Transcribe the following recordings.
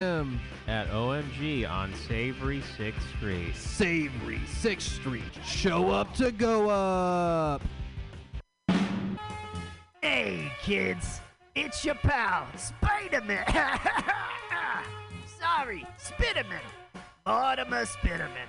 him. at OMG on Savory 6th Street. Savory 6th Street. Show up to go up. Hey, kids, it's your pal, Spider-Man. Sorry, Spiderman. Mortimer Spiderman.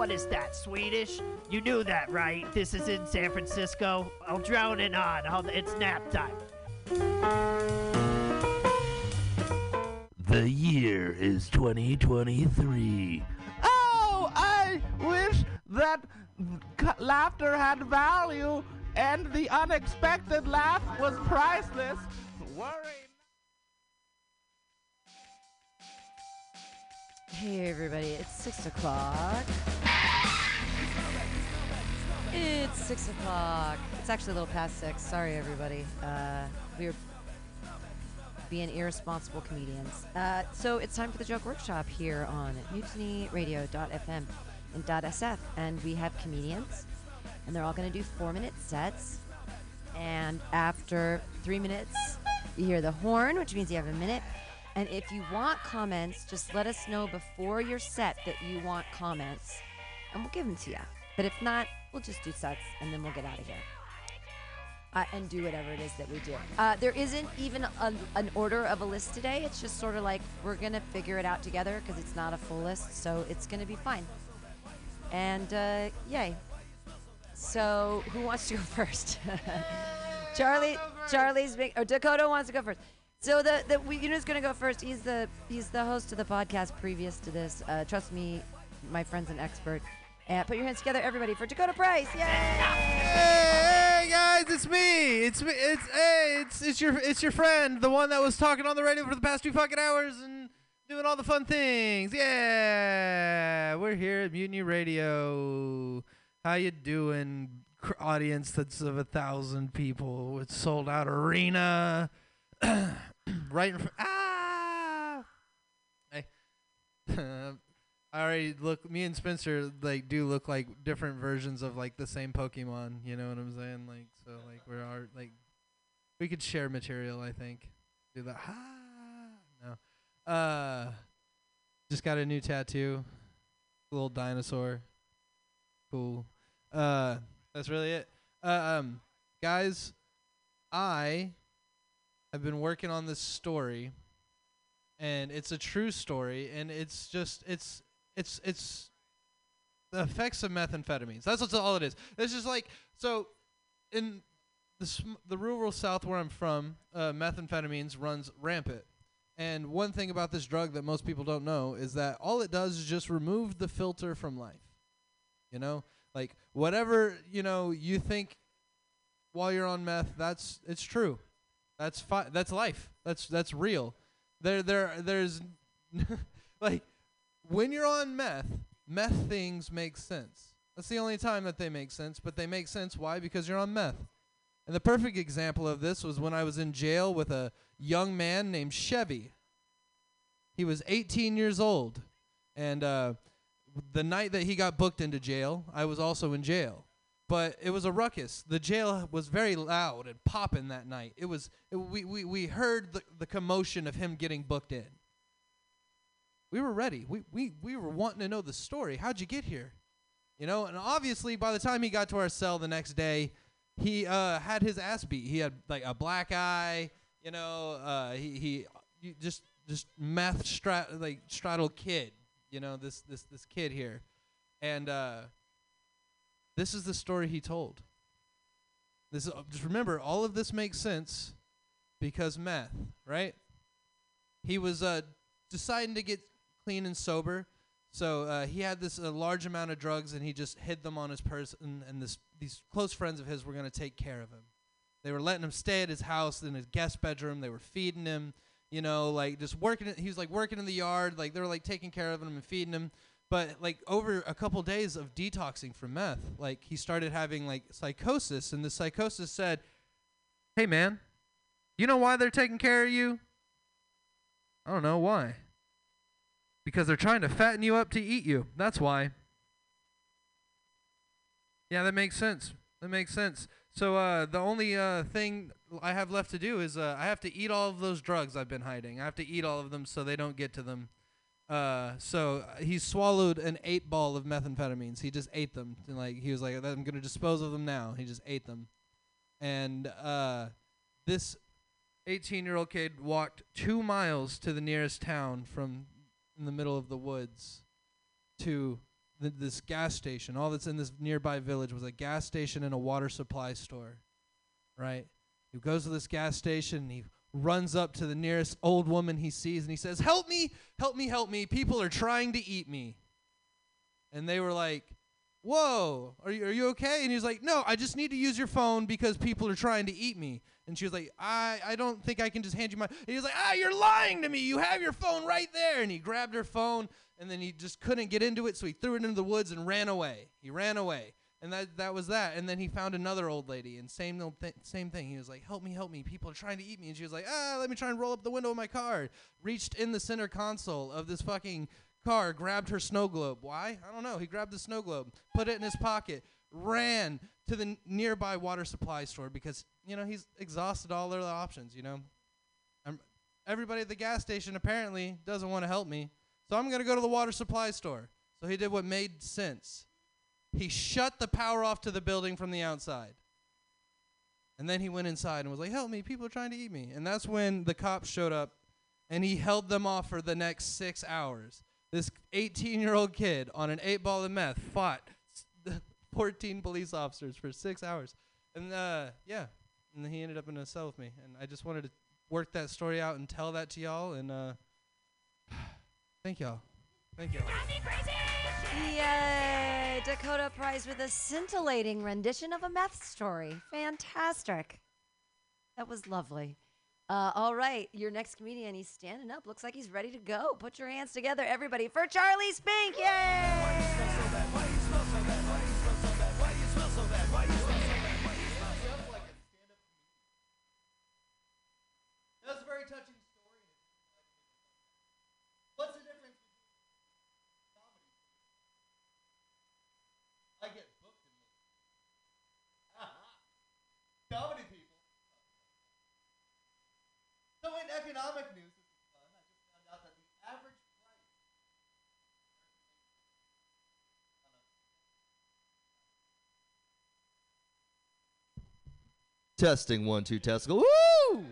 what is that swedish you knew that right this is in san francisco i'll drown it on hold it's nap time The year is 2023. Oh, I wish that c- laughter had value and the unexpected laugh was priceless. Worry. Hey everybody, it's six o'clock. It's six o'clock. It's actually a little past six. Sorry everybody. Uh, we were being irresponsible comedians. Uh, so it's time for the joke workshop here on mutinyradio.fm and .sf, and we have comedians, and they're all going to do four-minute sets. And after three minutes, you hear the horn, which means you have a minute. And if you want comments, just let us know before your set that you want comments, and we'll give them to you. But if not, we'll just do sets, and then we'll get out of here. Uh, and do whatever it is that we do. Uh, there isn't even a, an order of a list today. It's just sort of like we're going to figure it out together because it's not a full list, so it's going to be fine. And uh, yay. So, who wants to go first? Charlie, Charlie's big. Oh, Dakota wants to go first. So the the we, you know who's gonna go first? He's the he's the host of the podcast previous to this. Uh, trust me, my friend's an expert. And put your hands together, everybody, for Dakota Price. Yay! Hey, hey, guys, it's me. It's me. It's hey, it's it's your it's your friend, the one that was talking on the radio for the past two fucking hours and doing all the fun things. Yeah, we're here at Mutiny Radio. How you doing, cr- audience? That's of a thousand people. It's sold out arena. right in front. Ah. Hey. I already look. Me and Spencer like do look like different versions of like the same Pokemon. You know what I'm saying? Like so, like we're our like we could share material. I think do that. Ah, no. Uh, just got a new tattoo. Little dinosaur. Cool. Uh, that's really it. Uh, um, guys, I have been working on this story and it's a true story and it's just it's it's it's the effects of methamphetamines. That's what's all it is. It's just like so in the sm- the rural south where i'm from uh, methamphetamines runs rampant. And one thing about this drug that most people don't know is that all it does is just remove the filter from life you know? Like whatever you know you think while you're on meth that's it's true. That's fi- that's life. That's that's real. There there there's like when you're on meth meth things make sense that's the only time that they make sense but they make sense why because you're on meth and the perfect example of this was when i was in jail with a young man named chevy he was 18 years old and uh, the night that he got booked into jail i was also in jail but it was a ruckus. The jail was very loud and popping that night. It was it, we, we we heard the, the commotion of him getting booked in. We were ready. We, we we were wanting to know the story. How'd you get here? You know, and obviously by the time he got to our cell the next day, he uh, had his ass beat. He had like a black eye. You know, uh, he he just just meth strat like straddled kid. You know this this this kid here, and. uh this is the story he told. This is, just remember, all of this makes sense because meth, right? He was uh, deciding to get clean and sober, so uh, he had this uh, large amount of drugs, and he just hid them on his person. And this these close friends of his were going to take care of him. They were letting him stay at his house in his guest bedroom. They were feeding him, you know, like just working. He was like working in the yard, like they were like taking care of him and feeding him. But like over a couple days of detoxing from meth, like he started having like psychosis, and the psychosis said, "Hey man, you know why they're taking care of you? I don't know why. Because they're trying to fatten you up to eat you. That's why." Yeah, that makes sense. That makes sense. So uh, the only uh, thing I have left to do is uh, I have to eat all of those drugs I've been hiding. I have to eat all of them so they don't get to them. Uh, so uh, he swallowed an eight ball of methamphetamines. He just ate them. And like he was like, I'm gonna dispose of them now. He just ate them. And uh, this 18 year old kid walked two miles to the nearest town from in the middle of the woods to th- this gas station. All that's in this nearby village was a gas station and a water supply store. Right? He goes to this gas station and he runs up to the nearest old woman he sees and he says, Help me, help me, help me. People are trying to eat me. And they were like, Whoa, are you, are you okay? And he's like, No, I just need to use your phone because people are trying to eat me. And she was like, I, I don't think I can just hand you my. And he was like, Ah, you're lying to me. You have your phone right there. And he grabbed her phone and then he just couldn't get into it. So he threw it into the woods and ran away. He ran away. And that, that was that. And then he found another old lady, and same thi- same thing. He was like, "Help me, help me! People are trying to eat me." And she was like, "Ah, let me try and roll up the window of my car." Reached in the center console of this fucking car, grabbed her snow globe. Why? I don't know. He grabbed the snow globe, put it in his pocket, ran to the nearby water supply store because you know he's exhausted all other options. You know, I'm, everybody at the gas station apparently doesn't want to help me, so I'm gonna go to the water supply store. So he did what made sense. He shut the power off to the building from the outside. And then he went inside and was like, Help me, people are trying to eat me. And that's when the cops showed up and he held them off for the next six hours. This 18 year old kid on an eight ball of meth fought 14 police officers for six hours. And uh, yeah, and then he ended up in a cell with me. And I just wanted to work that story out and tell that to y'all. And uh, thank y'all. Thank y'all. Yay! Dakota Price with a scintillating rendition of a meth story. Fantastic. That was lovely. Uh, all right, your next comedian, he's standing up. Looks like he's ready to go. Put your hands together, everybody, for Charlie Spink. Yay! Economic news. Testing one, two, testicle. Woo!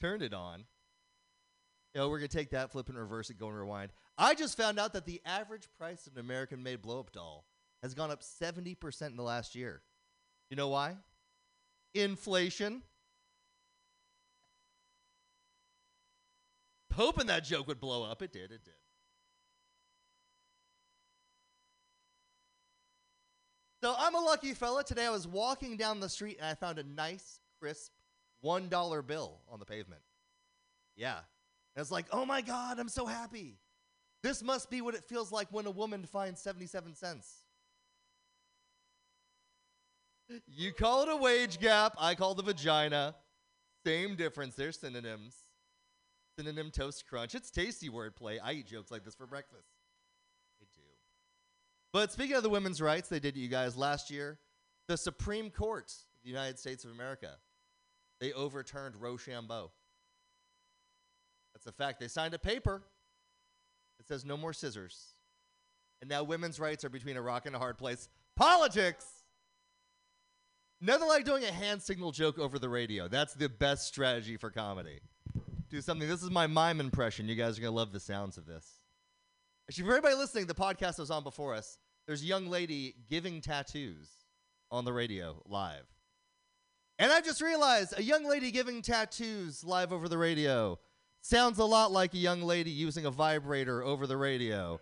Turned it on. Yo, we're gonna take that, flip and reverse it, go and rewind. I just found out that the average price of an American-made blow-up doll has gone up seventy percent in the last year. You know why? Inflation. Hoping that joke would blow up. It did. It did. So I'm a lucky fella. Today I was walking down the street and I found a nice, crisp $1 bill on the pavement. Yeah. And I was like, oh my God, I'm so happy. This must be what it feels like when a woman finds 77 cents. You call it a wage gap, I call the vagina. Same difference, they're synonyms. Synonym toast crunch. It's tasty wordplay. I eat jokes like this for breakfast. I do. But speaking of the women's rights, they did to you guys last year. The Supreme Court of the United States of America, they overturned Rochambeau. That's a fact. They signed a paper that says no more scissors. And now women's rights are between a rock and a hard place. Politics! Nothing like doing a hand signal joke over the radio. That's the best strategy for comedy. Do something. This is my mime impression. You guys are to love the sounds of this. Actually, for everybody listening, the podcast that was on before us, there's a young lady giving tattoos on the radio live. And I just realized a young lady giving tattoos live over the radio sounds a lot like a young lady using a vibrator over the radio,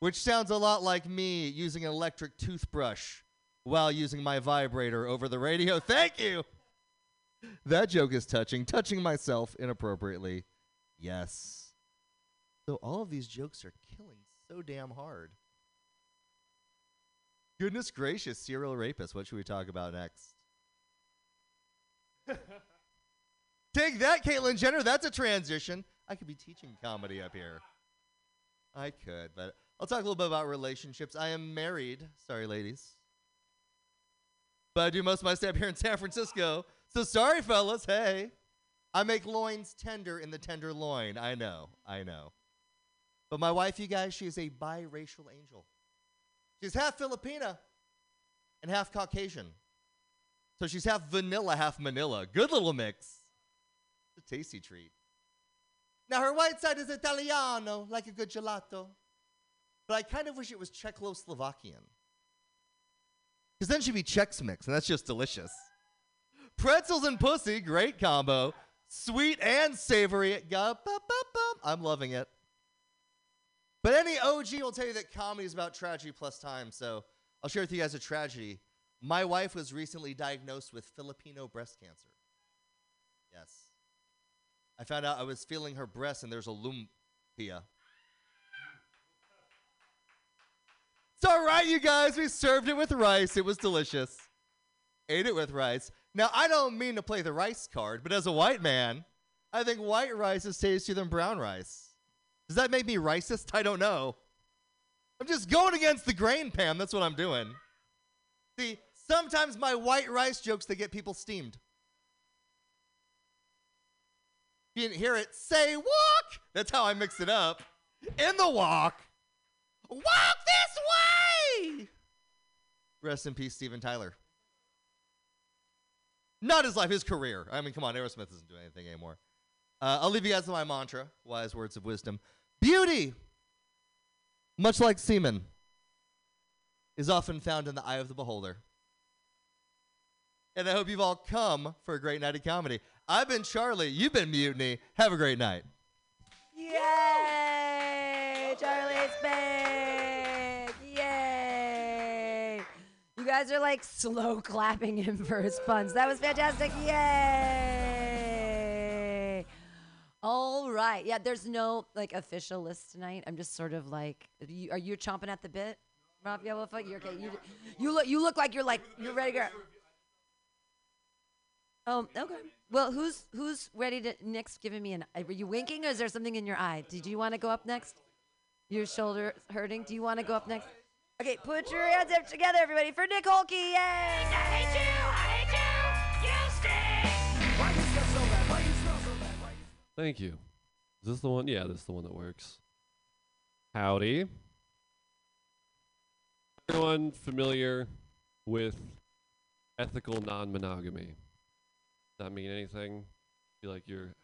which sounds a lot like me using an electric toothbrush while using my vibrator over the radio. Thank you. That joke is touching, touching myself inappropriately Yes. So all of these jokes are killing so damn hard. Goodness gracious, serial rapist. What should we talk about next? Take that, Caitlyn Jenner. That's a transition. I could be teaching comedy up here. I could, but I'll talk a little bit about relationships. I am married. Sorry, ladies. But I do most of my stay up here in San Francisco. So sorry, fellas. Hey. I make loins tender in the tenderloin. I know. I know. But my wife, you guys, she is a biracial angel. She's half Filipina and half Caucasian. So she's half vanilla, half Manila. Good little mix. It's a tasty treat. Now her white side is Italiano, like a good gelato. But I kind of wish it was Czechoslovakian. Because then she'd be Chex Mix, and that's just delicious. Pretzels and pussy, great combo. Sweet and savory. I'm loving it. But any OG will tell you that comedy is about tragedy plus time. So I'll share with you guys a tragedy. My wife was recently diagnosed with Filipino breast cancer. Yes. I found out I was feeling her breast and there's a lumpia. It's all right, you guys. We served it with rice. It was delicious. Ate it with rice. Now, I don't mean to play the rice card, but as a white man, I think white rice is tastier than brown rice. Does that make me racist? I don't know. I'm just going against the grain, Pam. That's what I'm doing. See, sometimes my white rice jokes they get people steamed. If you didn't hear it, say walk. That's how I mix it up. In the walk. Walk this way. Rest in peace, Steven Tyler. Not his life, his career. I mean, come on, Aerosmith isn't doing anything anymore. Uh, I'll leave you guys with my mantra, wise words of wisdom. Beauty, much like semen, is often found in the eye of the beholder. And I hope you've all come for a great night of comedy. I've been Charlie. You've been Mutiny. Have a great night. Yay! Charlie's big! Yay! You guys are like slow clapping him for his puns. That was fantastic. Yay! All right. Yeah, there's no like official list tonight. I'm just sort of like, you, are you chomping at the bit? Rob, fuck, you're okay. You, you look, you look like you're like, you're ready to go. Oh, okay. Well, who's who's ready to next? Giving me an. Are you winking, or is there something in your eye? Did you want to go up next? Your shoulder hurting. Do you want to go up next? Okay, put your hands up together, everybody, for Nick Holke. Yay! Thank you. Is this the one? Yeah, this is the one that works. Howdy. Everyone familiar with ethical non monogamy? Does that mean anything? Feel like you're.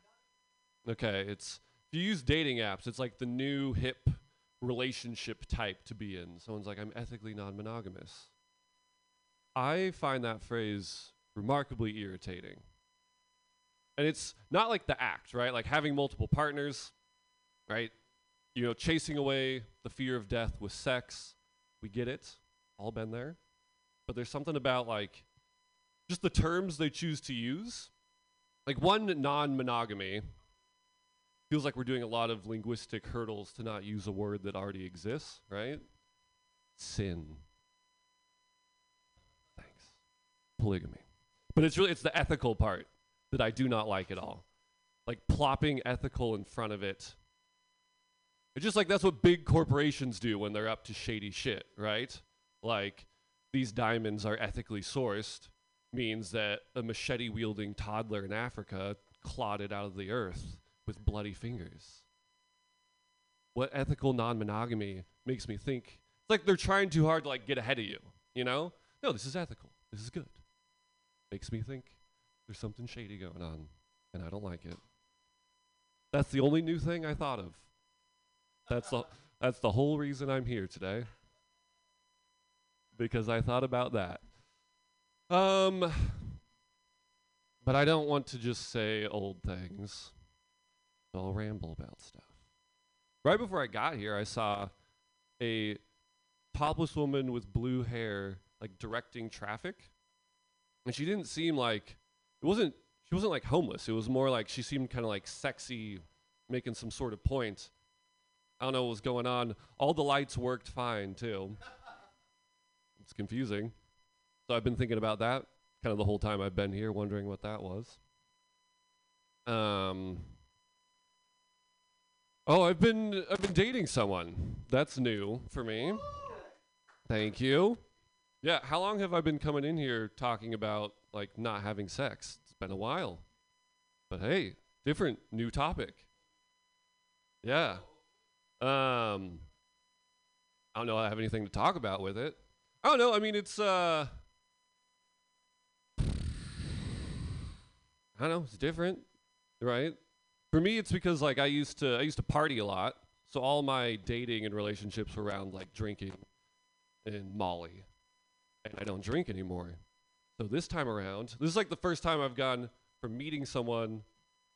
Okay, it's. If you use dating apps, it's like the new hip relationship type to be in. Someone's like, I'm ethically non monogamous. I find that phrase remarkably irritating. And it's not like the act, right? Like having multiple partners, right? You know, chasing away the fear of death with sex. We get it. All been there. But there's something about like just the terms they choose to use. Like one non monogamy feels like we're doing a lot of linguistic hurdles to not use a word that already exists, right? Sin. Thanks. Polygamy. But it's really it's the ethical part that I do not like at all. Like plopping ethical in front of it. It's just like that's what big corporations do when they're up to shady shit, right? Like these diamonds are ethically sourced means that a machete wielding toddler in Africa clawed it out of the earth with bloody fingers. What ethical non monogamy makes me think it's like they're trying too hard to like get ahead of you, you know? No, this is ethical. This is good. Makes me think there's something shady going on, and I don't like it. That's the only new thing I thought of. That's the that's the whole reason I'm here today. Because I thought about that. Um but I don't want to just say old things. I'll ramble about stuff. Right before I got here, I saw a topless woman with blue hair like directing traffic. And she didn't seem like it wasn't she wasn't like homeless. It was more like she seemed kind of like sexy making some sort of point. I don't know what was going on. All the lights worked fine too. it's confusing. So I've been thinking about that kind of the whole time I've been here, wondering what that was. Um. Oh, I've been I've been dating someone. That's new for me. Thank you. Yeah, how long have I been coming in here talking about like not having sex? It's been a while. But hey, different new topic. Yeah. Um I don't know I have anything to talk about with it. I don't know. I mean, it's uh I don't know, it's different, right? For me it's because like I used to I used to party a lot. So all my dating and relationships were around like drinking and Molly. And I don't drink anymore. So this time around, this is like the first time I've gone from meeting someone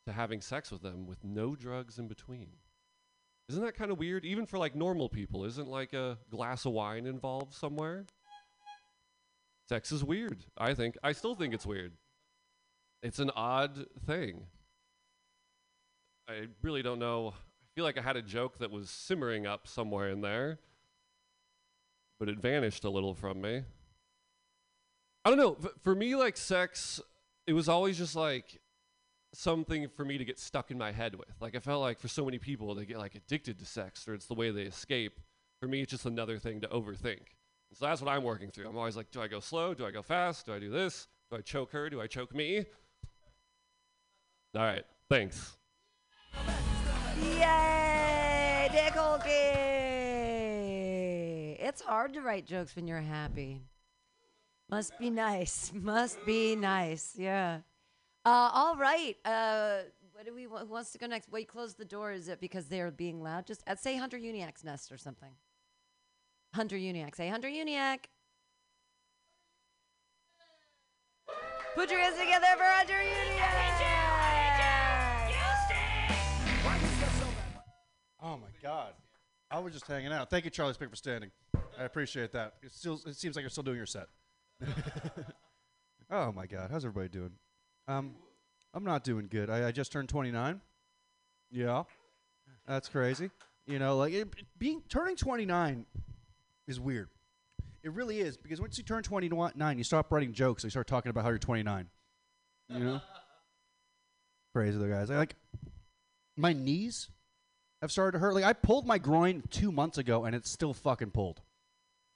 to having sex with them with no drugs in between. Isn't that kind of weird? Even for like normal people, isn't like a glass of wine involved somewhere? Sex is weird, I think. I still think it's weird. It's an odd thing. I really don't know. I feel like I had a joke that was simmering up somewhere in there, but it vanished a little from me. I don't know. For me, like sex, it was always just like something for me to get stuck in my head with. Like I felt like for so many people, they get like addicted to sex, or it's the way they escape. For me, it's just another thing to overthink. So that's what I'm working through. I'm always like, do I go slow? Do I go fast? Do I do this? Do I choke her? Do I choke me? All right. Thanks. Yay, Nickelkey! It's hard to write jokes when you're happy. Must be nice. Must be nice. Yeah. Uh, all right. Uh, what do we? Who wants to go next? Wait, close the door. Is it because they're being loud? Just uh, say Hunter Uniac's nest or something. Hunter Uniac. Say Hunter Uniac. Put your hands together for Hunter Uniac. Oh my God. I was just hanging out. Thank you, Charlie Spick, for standing. I appreciate that. It still it seems like you're still doing your set. oh my God. How's everybody doing? Um, I'm not doing good. I, I just turned 29. Yeah, that's crazy. You know, like it, it- being turning 29 is weird. It really is because once you turn 29, you stop writing jokes. You start talking about how you're 29. You know, crazy though, guys. I like my knees have started to hurt. Like I pulled my groin two months ago, and it's still fucking pulled.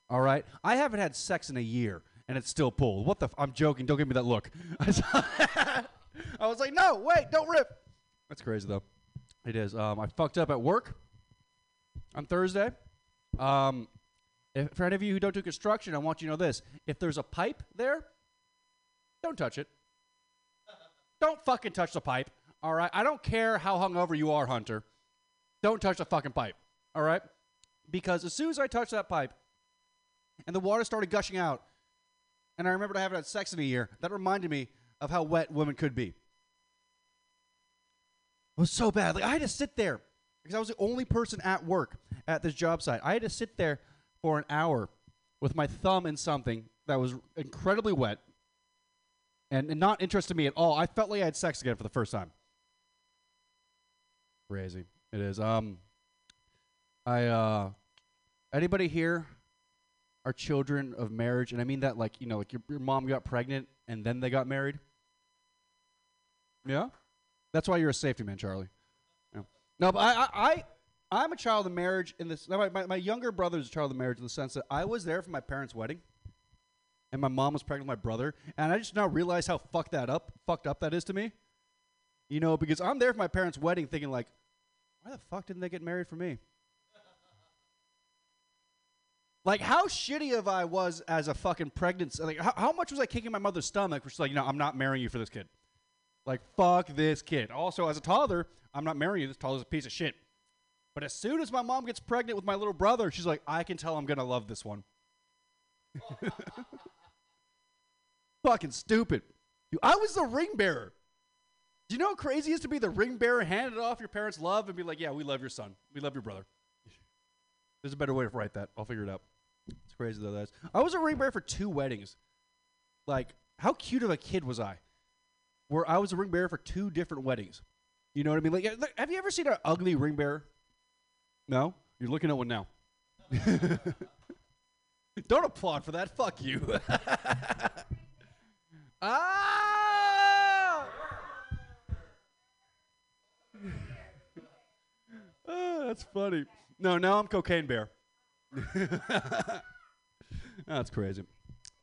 All right, I haven't had sex in a year, and it's still pulled. What the? I'm joking. Don't give me that look. I was like, no, wait, don't rip. That's crazy though. It is. Um, I fucked up at work on Thursday. Um, if, for any of you who don't do construction, I want you to know this: if there's a pipe there, don't touch it. Don't fucking touch the pipe. All right. I don't care how hungover you are, Hunter. Don't touch the fucking pipe. All right? Because as soon as I touched that pipe and the water started gushing out, and I remembered I haven't had sex in a year, that reminded me of how wet women could be. It was so bad. Like I had to sit there because I was the only person at work at this job site. I had to sit there for an hour with my thumb in something that was incredibly wet and, and not interested me at all. I felt like I had sex again for the first time. Crazy. It is. Um I uh anybody here are children of marriage and I mean that like, you know, like your, your mom got pregnant and then they got married? Yeah? That's why you're a safety man, Charlie. Yeah. No, but I I, I I'm a child of marriage in this my, my, my younger brother is a child of marriage in the sense that I was there for my parents' wedding and my mom was pregnant with my brother, and I just now realize how fucked that up, fucked up that is to me. You know, because I'm there for my parents' wedding, thinking like, why the fuck didn't they get married for me? Like how shitty of I was as a fucking pregnancy. Like how, how much was I kicking my mother's stomach? Which is like, you know, I'm not marrying you for this kid. Like fuck this kid. Also, as a toddler, I'm not marrying you. This toddler's a piece of shit. But as soon as my mom gets pregnant with my little brother, she's like, I can tell I'm gonna love this one. fucking stupid. Dude, I was the ring bearer. Do you know how crazy it is to be the ring bearer, hand it off your parents' love, and be like, yeah, we love your son. We love your brother. There's a better way to write that. I'll figure it out. It's crazy though, that is. I was a ring bearer for two weddings. Like, how cute of a kid was I? Where I was a ring bearer for two different weddings. You know what I mean? Like, have you ever seen an ugly ring bearer? No, you're looking at one now. Don't applaud for that. Fuck you. ah! Ah, that's funny. No, now I'm cocaine bear. that's crazy.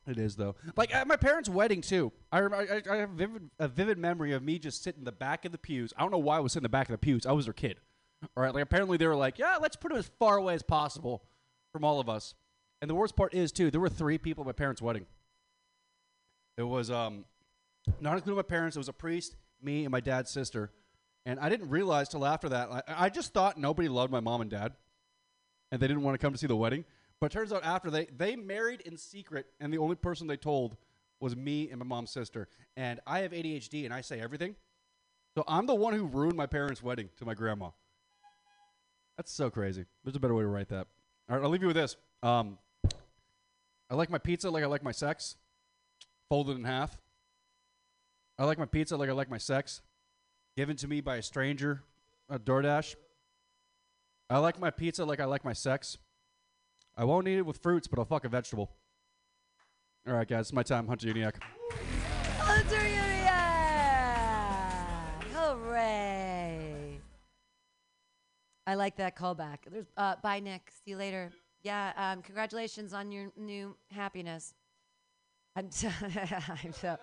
It is though. Like at my parents' wedding too. I I, I have vivid, a vivid memory of me just sitting in the back of the pews. I don't know why I was sitting in the back of the pews. I was their kid. All right. Like apparently they were like, yeah, let's put him as far away as possible from all of us. And the worst part is too, there were three people at my parents' wedding. It was um, not including my parents. It was a priest, me, and my dad's sister. And I didn't realize till after that. I, I just thought nobody loved my mom and dad, and they didn't want to come to see the wedding. But turns out after they they married in secret, and the only person they told was me and my mom's sister. And I have ADHD, and I say everything. So I'm the one who ruined my parents' wedding to my grandma. That's so crazy. There's a better way to write that. All right, I'll leave you with this. Um, I like my pizza like I like my sex, folded in half. I like my pizza like I like my sex, given to me by a stranger at DoorDash. I like my pizza like I like my sex. I won't eat it with fruits, but I'll fuck a vegetable. All right, guys, it's my time. Hunter Uniac. Hunter Uriah! Hooray! I like that callback. There's uh, bye, Nick. See you later. Yeah, um, congratulations on your new happiness. I'm so, I'm so.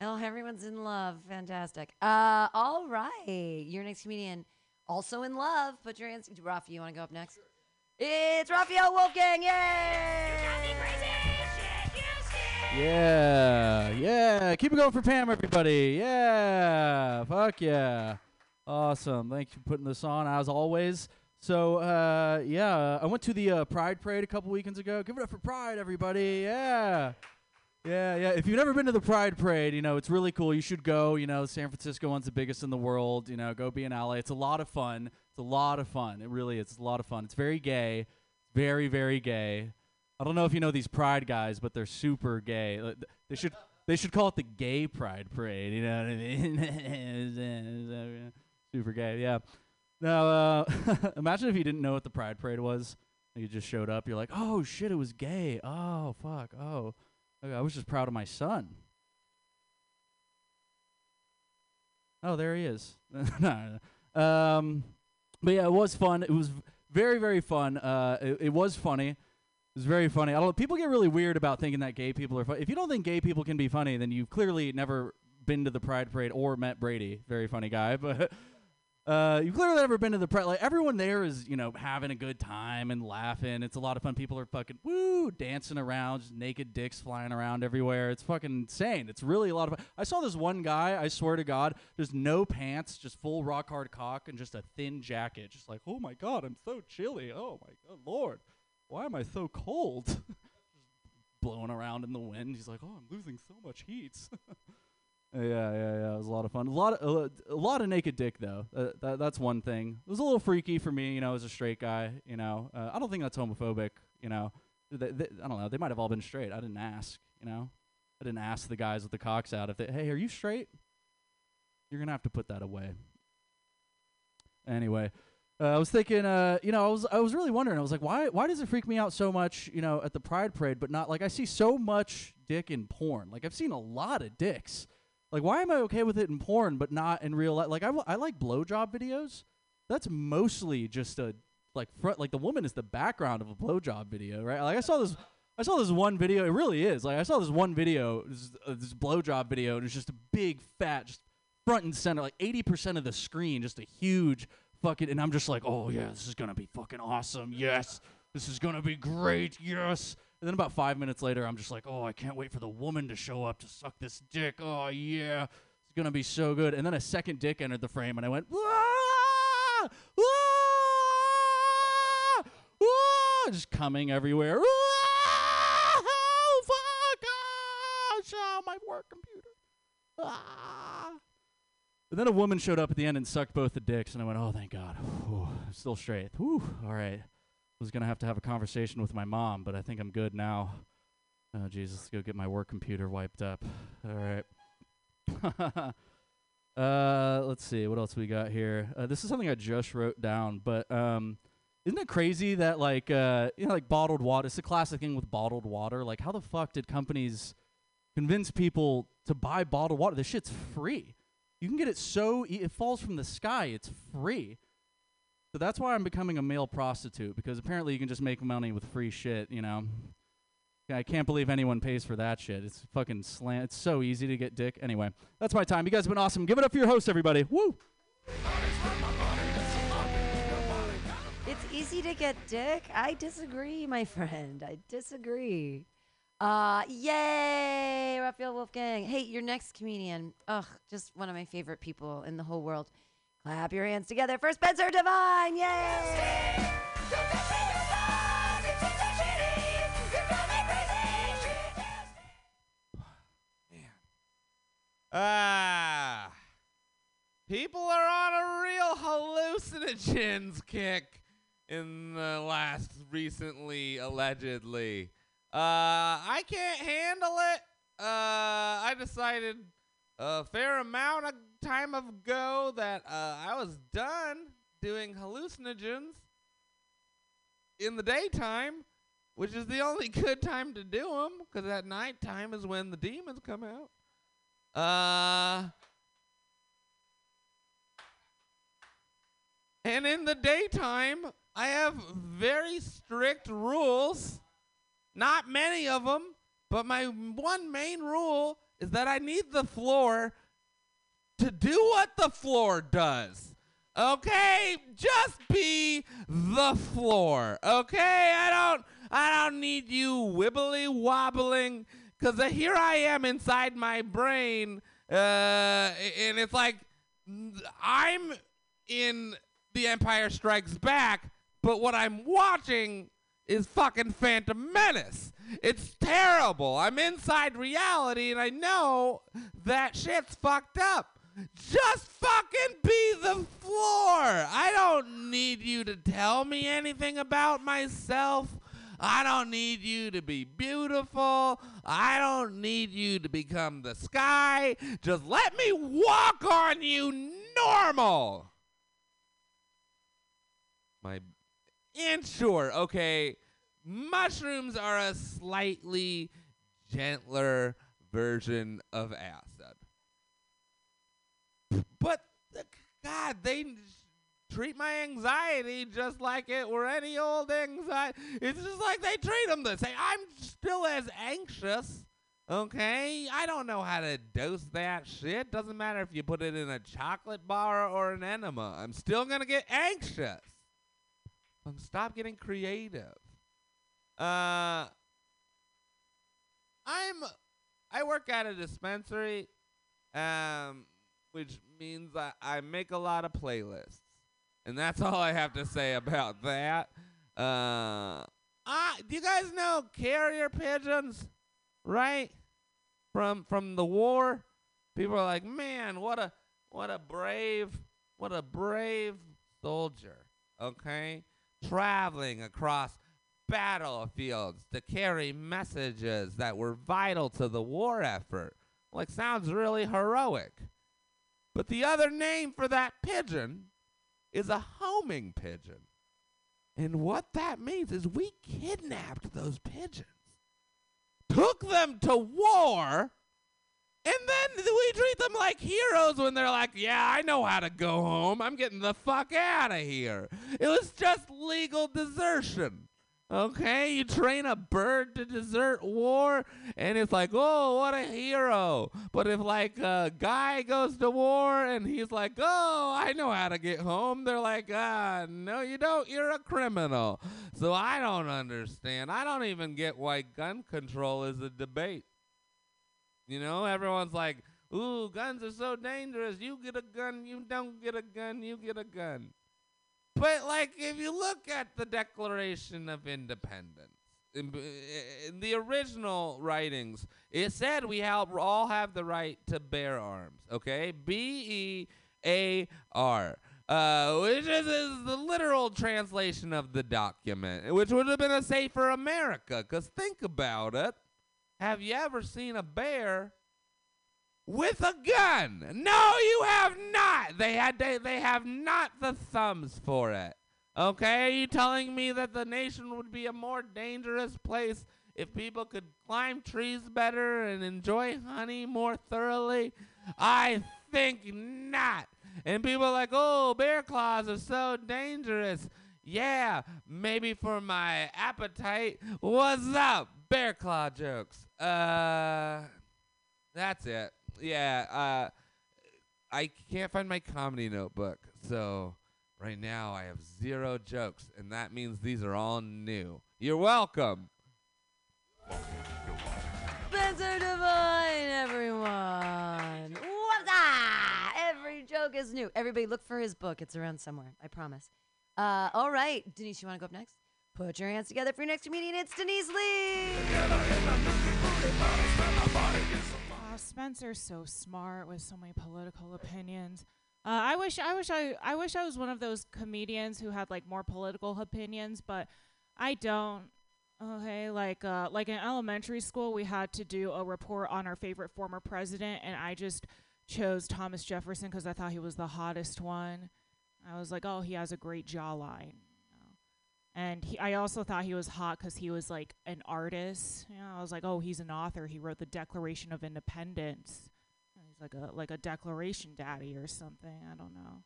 Oh, everyone's in love. Fantastic. Uh, all right. Your next comedian, also in love. Put your hands. Rafi, you want to go up next? It's Raphael Wolfgang. Yay! Yeah, yeah. Keep it going for Pam, everybody. Yeah, fuck yeah. Awesome. Thanks for putting this on, as always. So, uh, yeah, I went to the uh, Pride Parade a couple weekends ago. Give it up for Pride, everybody. Yeah. Yeah, yeah. If you've never been to the Pride Parade, you know, it's really cool. You should go. You know, San Francisco one's the biggest in the world. You know, go be an ally. It's a lot of fun. It's a lot of fun. It really is. It's a lot of fun. It's very gay. Very, very gay. I don't know if you know these Pride guys, but they're super gay. They should they should call it the Gay Pride Parade. You know what I mean? super gay. Yeah. Now, uh, imagine if you didn't know what the Pride Parade was. You just showed up. You're like, oh shit, it was gay. Oh fuck. Oh, I was just proud of my son. Oh, there he is. no. Um, but yeah, it was fun. It was very, very fun. Uh, it, it was funny. It was very funny. I don't. People get really weird about thinking that gay people are funny. If you don't think gay people can be funny, then you've clearly never been to the Pride Parade or met Brady. Very funny guy, but. Uh, you've clearly never been to the Pride. Like everyone there is, you know, having a good time and laughing. It's a lot of fun. People are fucking woo, dancing around, just naked dicks flying around everywhere. It's fucking insane. It's really a lot of fun. I saw this one guy. I swear to God, there's no pants, just full rock hard cock and just a thin jacket. Just like, oh my God, I'm so chilly. Oh my God, Lord, why am I so cold? blowing around in the wind. He's like, oh, I'm losing so much heat. Yeah, yeah, yeah. It was a lot of fun. A lot of a lot of naked dick though. Uh, that, that's one thing. It was a little freaky for me, you know, as a straight guy. You know, uh, I don't think that's homophobic. You know, they, they, I don't know. They might have all been straight. I didn't ask. You know, I didn't ask the guys with the cocks out if they, hey, are you straight? You're gonna have to put that away. Anyway, uh, I was thinking, uh, you know, I was I was really wondering. I was like, why why does it freak me out so much, you know, at the Pride Parade, but not like I see so much dick in porn. Like I've seen a lot of dicks. Like why am I okay with it in porn, but not in real life? Like I, w- I like blowjob videos. That's mostly just a like front. Like the woman is the background of a blowjob video, right? Like I saw this. I saw this one video. It really is. Like I saw this one video, this, uh, this blowjob video, and it's just a big fat, just front and center, like eighty percent of the screen, just a huge fucking. And I'm just like, oh yeah, this is gonna be fucking awesome. Yes, this is gonna be great. Yes. And then about five minutes later, I'm just like, oh, I can't wait for the woman to show up to suck this dick. Oh yeah, it's gonna be so good. And then a second dick entered the frame, and I went, "Ah! Ah! Ah!" just coming everywhere. Ah! Oh fuck! Ah! Show my work computer. Ah! And then a woman showed up at the end and sucked both the dicks, and I went, "Oh, thank God, Whew, still straight." Whew, all right. Was gonna have to have a conversation with my mom, but I think I'm good now. Oh Jesus, go get my work computer wiped up. All right. Uh, let's see what else we got here. Uh, this is something I just wrote down, but um, isn't it crazy that like uh, you know, like bottled water? It's a classic thing with bottled water. Like, how the fuck did companies convince people to buy bottled water? This shit's free. You can get it so e- it falls from the sky. It's free. So that's why I'm becoming a male prostitute because apparently you can just make money with free shit. You know. I can't believe anyone pays for that shit. It's fucking slant. It's so easy to get dick. Anyway, that's my time. You guys have been awesome. Give it up for your host, everybody. Woo! It's easy to get dick. I disagree, my friend. I disagree. Uh, yay, Raphael Wolfgang. Hey, your next comedian. Ugh, just one of my favorite people in the whole world. Clap your hands together for Spencer Divine. Yay! Ah. People are on a real hallucinogens kick in the last recently, allegedly. Uh, I can't handle it. Uh, I decided a fair amount of time ago that uh, I was done doing hallucinogens in the daytime, which is the only good time to do them, because at nighttime is when the demons come out. Uh, and in the daytime, I have very strict rules. Not many of them, but my one main rule is that I need the floor to do what the floor does. Okay, just be the floor. Okay, I don't I don't need you wibbly wobbling cuz here I am inside my brain uh and it's like I'm in The Empire Strikes Back, but what I'm watching is fucking Phantom Menace. It's terrible. I'm inside reality and I know that shit's fucked up. Just fucking be the floor. I don't need you to tell me anything about myself. I don't need you to be beautiful. I don't need you to become the sky. Just let me walk on you normal. My and sure, okay, mushrooms are a slightly gentler version of acid. But God, they treat my anxiety just like it were any old anxiety. It's just like they treat them the same. I'm still as anxious. Okay, I don't know how to dose that shit. Doesn't matter if you put it in a chocolate bar or an enema. I'm still gonna get anxious. Stop getting creative. Uh, I'm I work at a dispensary, um, which means I, I make a lot of playlists, and that's all I have to say about that. Uh, ah, do you guys know carrier pigeons? Right from from the war, people are like, man, what a what a brave what a brave soldier. Okay, traveling across battlefields to carry messages that were vital to the war effort. Like, sounds really heroic. But the other name for that pigeon is a homing pigeon. And what that means is we kidnapped those pigeons, took them to war, and then we treat them like heroes when they're like, yeah, I know how to go home. I'm getting the fuck out of here. It was just legal desertion. Okay, you train a bird to desert war, and it's like, oh, what a hero. But if like a guy goes to war and he's like, oh, I know how to get home, they're like, ah, no, you don't. You're a criminal. So I don't understand. I don't even get why gun control is a debate. You know, everyone's like, ooh, guns are so dangerous. You get a gun, you don't get a gun, you get a gun. But like, if you look at the Declaration of Independence, in, in the original writings, it said we all have the right to bear arms. Okay, B E A R. Uh, which is, is the literal translation of the document, which would have been a safer America. Because think about it. Have you ever seen a bear with a gun. No, you have not. They had they, they have not the thumbs for it. Okay, are you telling me that the nation would be a more dangerous place if people could climb trees better and enjoy honey more thoroughly? I think not. And people are like, oh, bear claws are so dangerous. Yeah, maybe for my appetite. What's up? Bear claw jokes. Uh, that's it. Yeah, uh, I can't find my comedy notebook. So right now I have zero jokes, and that means these are all new. You're welcome. Spencer Divine, everyone. What's up? Every joke is new. Everybody, look for his book. It's around somewhere. I promise. Uh, all right, Denise, you want to go up next? Put your hands together for your next comedian. It's Denise Lee. Spencer's so smart with so many political opinions. Uh, I wish, I wish, I, I wish I was one of those comedians who had like more political opinions, but I don't. Okay, like, uh, like in elementary school, we had to do a report on our favorite former president, and I just chose Thomas Jefferson because I thought he was the hottest one. I was like, oh, he has a great jawline. And he, I also thought he was hot because he was like an artist. You know, I was like, oh, he's an author. He wrote the Declaration of Independence. He's like a like a Declaration daddy or something. I don't know.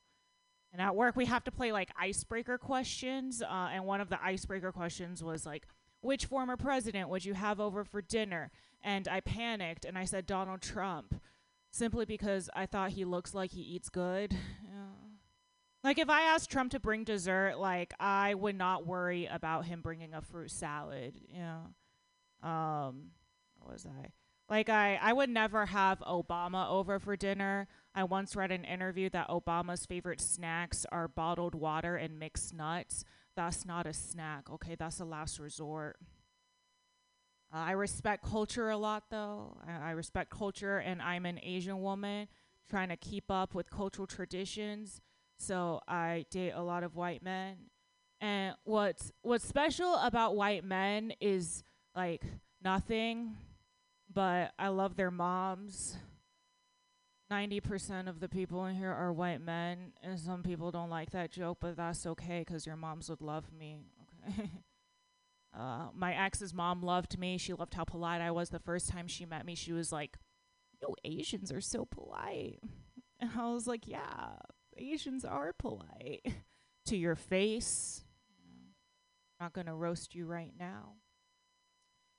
And at work, we have to play like icebreaker questions. Uh, and one of the icebreaker questions was like, which former president would you have over for dinner? And I panicked and I said Donald Trump, simply because I thought he looks like he eats good. Like if I asked Trump to bring dessert, like I would not worry about him bringing a fruit salad. You know, um, what was I? Like I, I would never have Obama over for dinner. I once read an interview that Obama's favorite snacks are bottled water and mixed nuts. That's not a snack, okay? That's a last resort. Uh, I respect culture a lot, though. I, I respect culture, and I'm an Asian woman trying to keep up with cultural traditions. So I date a lot of white men. And what's what's special about white men is like nothing, but I love their moms. 90% of the people in here are white men, and some people don't like that joke, but that's okay because your moms would love me. Okay. uh, my ex's mom loved me. She loved how polite I was the first time she met me. She was like, You Asians are so polite. And I was like, Yeah, Asians are polite to your face. Not gonna roast you right now.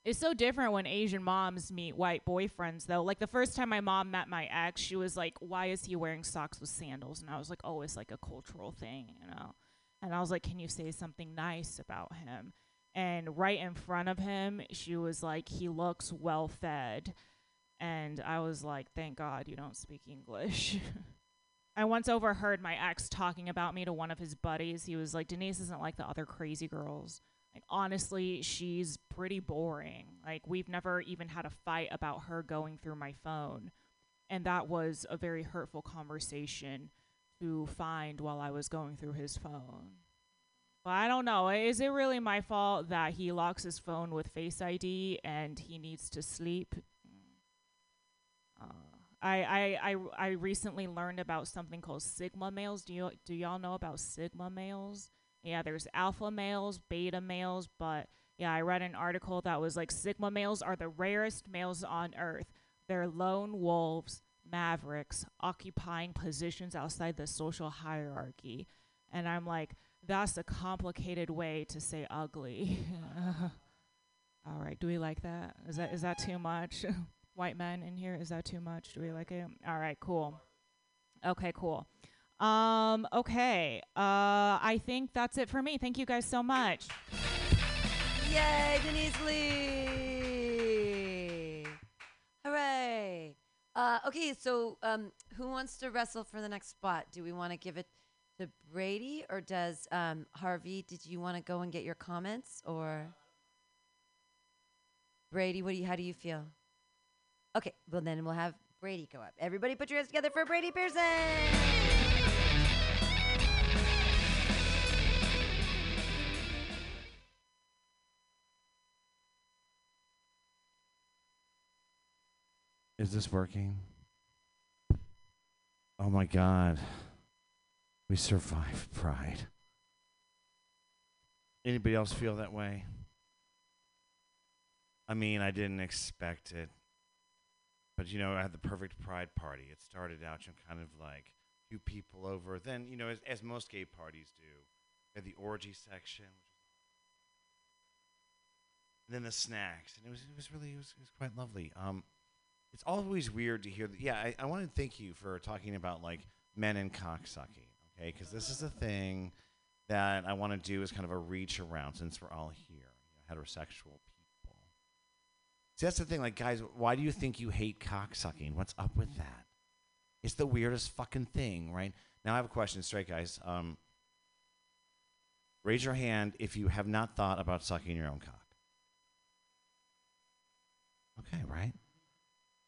It's so different when Asian moms meet white boyfriends, though. Like the first time my mom met my ex, she was like, "Why is he wearing socks with sandals?" And I was like, "Oh, it's like a cultural thing, you know." And I was like, "Can you say something nice about him?" And right in front of him, she was like, "He looks well fed," and I was like, "Thank God you don't speak English." I once overheard my ex talking about me to one of his buddies. He was like, Denise isn't like the other crazy girls. Like, honestly, she's pretty boring. Like, we've never even had a fight about her going through my phone. And that was a very hurtful conversation to find while I was going through his phone. Well, I don't know. Is it really my fault that he locks his phone with Face ID and he needs to sleep? I, I, I, I recently learned about something called sigma males. Do you do y'all know about sigma males? Yeah, there's alpha males, beta males, but yeah, I read an article that was like sigma males are the rarest males on earth. They're lone wolves, mavericks, occupying positions outside the social hierarchy. And I'm like, that's a complicated way to say ugly. All right, do we like that? Is that is that too much? White men in here, is that too much? Do we like it? All right, cool. Okay, cool. Um, okay. Uh, I think that's it for me. Thank you guys so much. Yay, Denise Lee! Hooray! Uh, okay, so um, who wants to wrestle for the next spot? Do we want to give it to Brady or does um, Harvey? Did you want to go and get your comments or Brady? What do you? How do you feel? Okay, well then we'll have Brady go up. Everybody, put your hands together for Brady Pearson. Is this working? Oh my God. We survived Pride. Anybody else feel that way? I mean, I didn't expect it. But, you know, I had the perfect Pride party. It started out, you know, kind of like a few people over. Then, you know, as, as most gay parties do, had the orgy section. And then the snacks. And it was, it was really, it was, it was quite lovely. Um, it's always weird to hear. The, yeah, I, I want to thank you for talking about like men and cocksucking, okay? Because this is a thing that I want to do as kind of a reach around since we're all here, you know, heterosexual people. See, that's the thing. Like, guys, why do you think you hate cocksucking? What's up with that? It's the weirdest fucking thing, right? Now I have a question, straight guys. Um, raise your hand if you have not thought about sucking your own cock. Okay, right?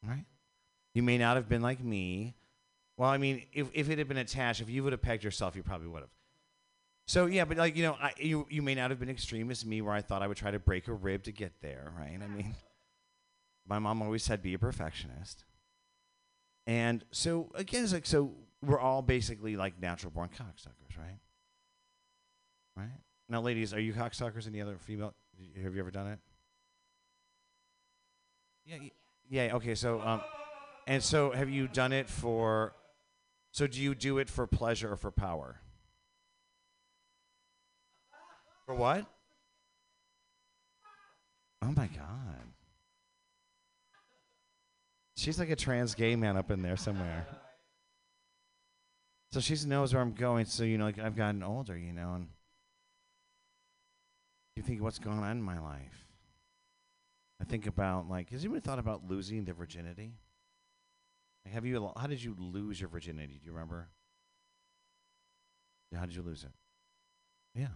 Right? You may not have been like me. Well, I mean, if, if it had been attached, if you would have pegged yourself, you probably would have. So yeah, but like you know, I, you you may not have been extreme as me, where I thought I would try to break a rib to get there, right? I mean, my mom always said be a perfectionist, and so again, it's like so we're all basically like natural born cocksuckers, right? Right now, ladies, are you cocksuckers? Any other female? Have you ever done it? Yeah. Yeah. Okay. So, um, and so have you done it for? So do you do it for pleasure or for power? For what? Oh my god. She's like a trans gay man up in there somewhere. So she knows where I'm going. So you know, like I've gotten older, you know, and you think what's going on in my life. I think about like, has anyone thought about losing their virginity? Like, have you? How did you lose your virginity? Do you remember? Yeah, how did you lose it? Yeah.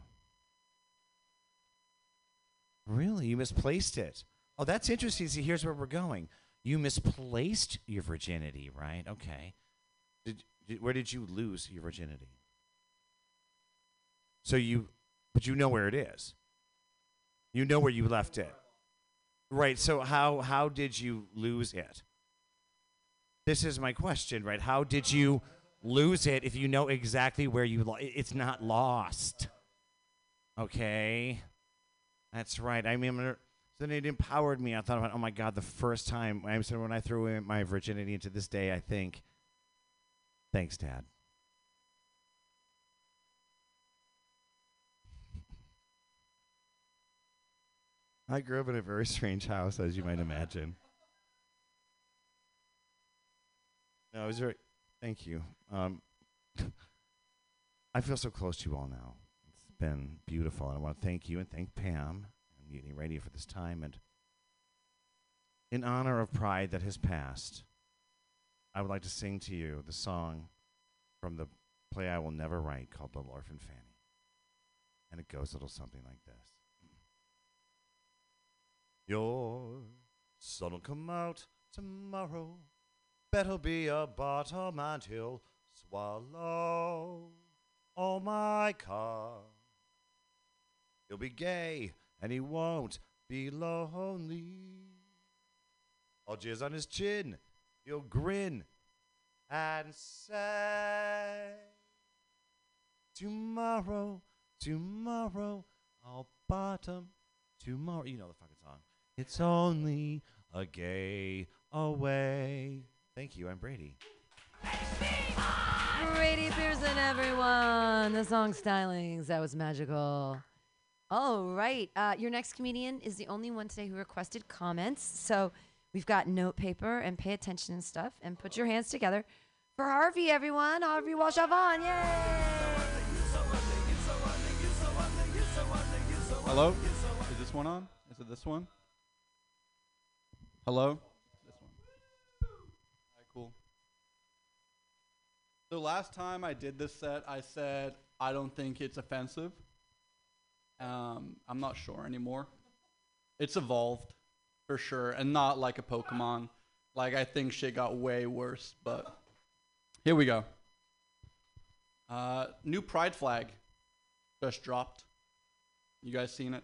Really, you misplaced it. Oh, that's interesting. See, here's where we're going. You misplaced your virginity, right? Okay. Did, did where did you lose your virginity? So you, but you know where it is. You know where you left it. Right. So how how did you lose it? This is my question, right? How did you lose it if you know exactly where you it's not lost? Okay. That's right. I mean, so then it empowered me. I thought about, oh my God, the first time I said when I threw in my virginity into this day, I think, thanks, Dad. I grew up in a very strange house, as you might imagine. No, it was very. Thank you. Um, I feel so close to you all now. It's been beautiful, and I want to thank you and thank Pam and Mutiny Radio for this time. And in honor of Pride that has passed, I would like to sing to you the song from the play I will never write called Little Orphan Fanny. And it goes a little something like this. Your sun will come out tomorrow. Better be a bottom and he'll swallow all my car. He'll be gay and he won't be lonely. Oh, I'll jizz on his chin. He'll grin and say, Tomorrow, tomorrow, I'll bottom tomorrow. You know the fucking song. It's only a gay away. Thank you. I'm Brady. Brady Pearson, everyone. The song Stylings. That was magical. All right. Uh, your next comedian is the only one today who requested comments. So we've got note paper and pay attention and stuff. And put your hands together for Harvey, everyone. Harvey Walshavon. Yay! Hello? Is this one on? Is it this one? Hello? This one. Alright, cool. So last time I did this set, I said I don't think it's offensive. Um, I'm not sure anymore. It's evolved for sure, and not like a Pokemon. Like I think shit got way worse, but here we go. Uh, new pride flag just dropped. You guys seen it?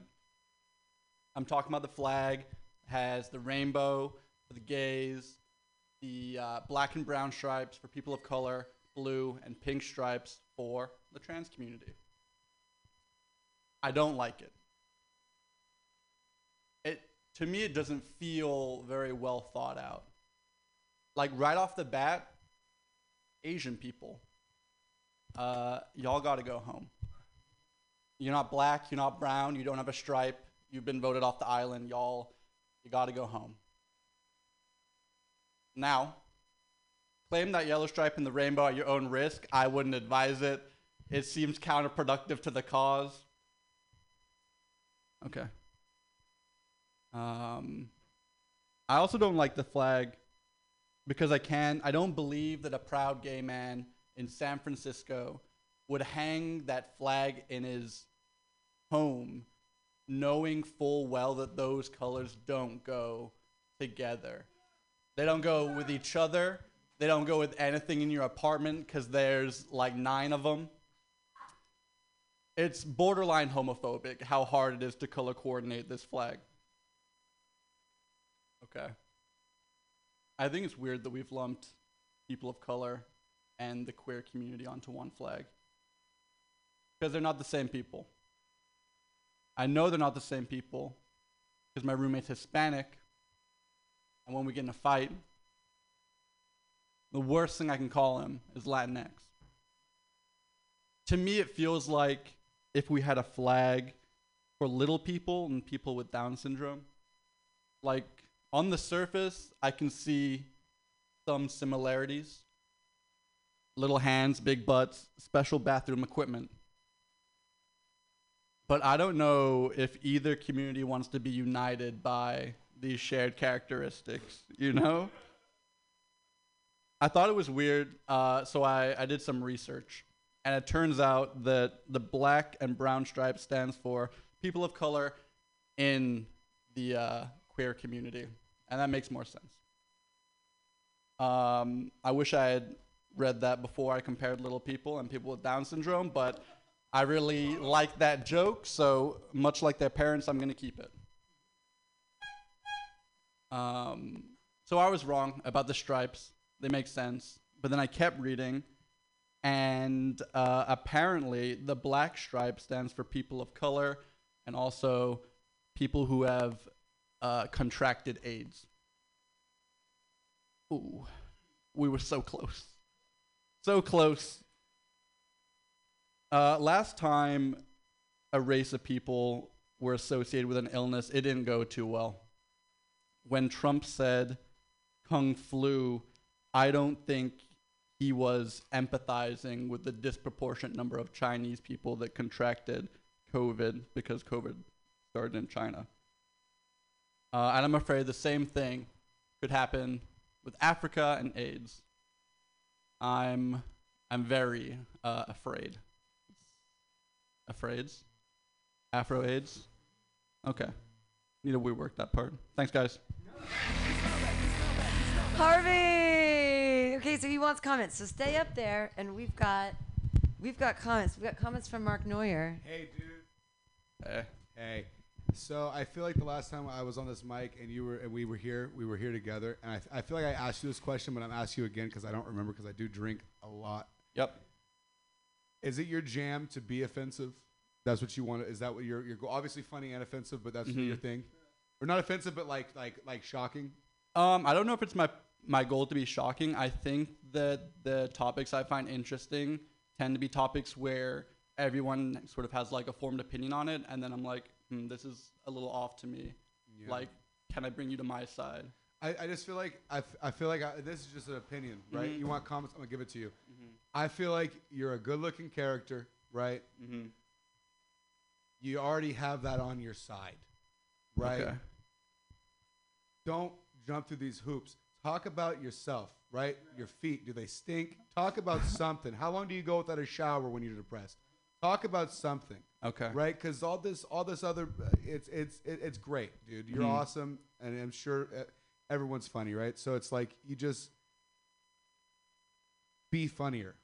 I'm talking about the flag has the rainbow for the gays, the uh, black and brown stripes for people of color, blue, and pink stripes for the trans community. I don't like it. It to me it doesn't feel very well thought out. Like right off the bat, Asian people, uh, y'all got to go home. You're not black, you're not brown, you don't have a stripe, you've been voted off the island, y'all, you got to go home. Now, claim that yellow stripe and the rainbow at your own risk. I wouldn't advise it. It seems counterproductive to the cause. Okay. Um, I also don't like the flag because I can. I don't believe that a proud gay man in San Francisco would hang that flag in his home, knowing full well that those colors don't go together. They don't go with each other. They don't go with anything in your apartment because there's like nine of them. It's borderline homophobic how hard it is to color coordinate this flag. Okay. I think it's weird that we've lumped people of color and the queer community onto one flag because they're not the same people. I know they're not the same people because my roommate's Hispanic, and when we get in a fight, the worst thing I can call him is Latinx. To me, it feels like if we had a flag for little people and people with Down syndrome, like on the surface, I can see some similarities little hands, big butts, special bathroom equipment. But I don't know if either community wants to be united by these shared characteristics, you know? I thought it was weird, uh, so I, I did some research. And it turns out that the black and brown stripe stands for people of color in the uh, queer community. And that makes more sense. Um, I wish I had read that before I compared little people and people with Down syndrome, but I really like that joke, so much like their parents, I'm going to keep it. Um, so I was wrong about the stripes. They make sense. But then I kept reading, and uh, apparently the black stripe stands for people of color and also people who have uh, contracted AIDS. Ooh, we were so close. So close. Uh, last time a race of people were associated with an illness, it didn't go too well. When Trump said Kung flu, I don't think he was empathizing with the disproportionate number of Chinese people that contracted COVID because COVID started in China. Uh, and I'm afraid the same thing could happen with Africa and AIDS. I'm I'm very uh, afraid. Afro AIDS? Okay. Need to rework that part. Thanks, guys. Harvey. Okay, so he wants comments. So stay up there, and we've got we've got comments. We've got comments from Mark Neuer. Hey, dude. Hey. Hey. So I feel like the last time I was on this mic and you were and we were here, we were here together, and I, I feel like I asked you this question, but I'm asking you again because I don't remember because I do drink a lot. Yep. Is it your jam to be offensive? That's what you want. To. Is that what you're? You're go- obviously funny and offensive, but that's Mhm. your thing, or not offensive, but like like like shocking. Um, I don't know if it's my my goal to be shocking. I think that the topics I find interesting tend to be topics where everyone sort of has like a formed opinion on it, and then I'm like, hmm, this is a little off to me. Yeah. Like, can I bring you to my side? I, I just feel like I, f- I feel like I, this is just an opinion, right? Mhm. You want comments? I'm gonna give it to you. Mhm. I feel like you're a good-looking character, right? Mm-hmm. You already have that on your side, right? Okay. Don't jump through these hoops. Talk about yourself, right? Your feet, do they stink? Talk about something. How long do you go without a shower when you're depressed? Talk about something. Okay. Right? Because all this, all this other, it's it's it, it's great, dude. You're Mhm. awesome, and I'm sure uh, everyone's funny, right? So it's like you just be funnier.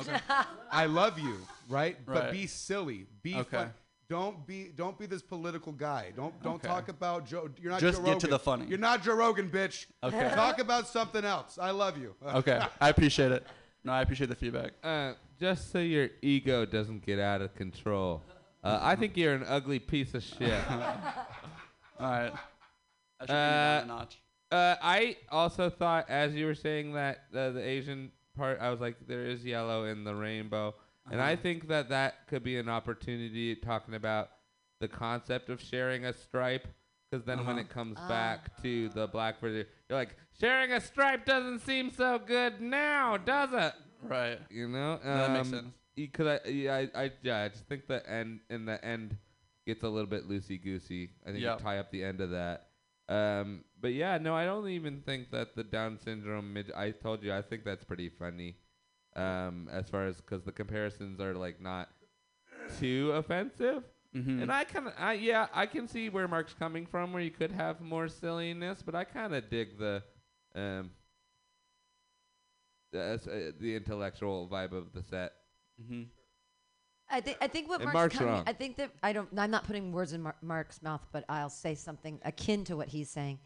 Okay. I love you, right? But be silly. Be Okay. fun. Don't be don't be this political guy. Don't don't Okay. talk about Joe. You're not Just Joe get to the funny. You're not Joe Rogan, bitch. Okay. Talk about something else. I love you. Okay, I appreciate it. No, I appreciate the feedback. Uh, just so your ego doesn't get out of control. Uh, I think you're an ugly piece of shit. All right. I should bring it Uh, notch. uh, I also thought, as you were saying that uh, the Asian part, I was like, there is yellow in the rainbow, and I Uh-huh. think that that could be an opportunity talking about the concept of sharing a stripe. Because then when Uh-huh. it comes Ah. back to the black version, you're like, sharing a stripe doesn't seem so good now, does it? Right. You know, No, that makes Um, sense. Because I, yeah, I, I, yeah, I just think the end in the end gets a little bit loosey goosey. I think Yep. you tie up the end of that. Um, but yeah, no, I don't even think that the Down syndrome. Mid- I told you, I think that's pretty funny. Um, as far as because the comparisons are like not too offensive. Mhm. And I kind of, I yeah, I can see where Mark's coming from, where you could have more silliness, but I kind of dig the, um, the, uh, the intellectual vibe of the set. Mm-hmm. I think I think what And Mark's, Mark's coming. wrong. I think that I don't. I'm not putting words in Mar- Mark's mouth, but I'll say something akin to what he's saying.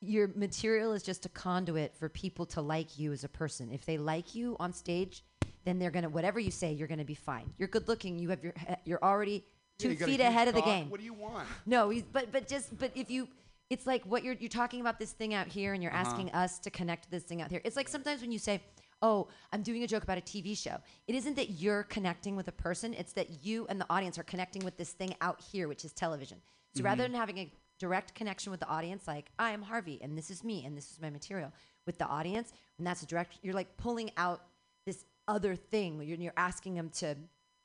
Your material is just a conduit for people to like you as a person. If they like you on stage, then they're gonna whatever you say, you're gonna be fine. You're good looking. You have your you're already two Yeah, feet ahead of the game. What do you want? No, he's, but but just but if you, it's like what you're you're talking about this thing out here, and you're Uh-huh. asking us to connect this thing out here. It's like sometimes when you say, "Oh, I'm doing a joke about a TV show," it isn't that you're connecting with a person; it's that you and the audience are connecting with this thing out here, which is television. So rather Mm-hmm. than having a direct connection with the audience, like I am Harvey, and this is me, and this is my material, with the audience, and that's a direct, you're like pulling out this other thing. You're, you're asking them to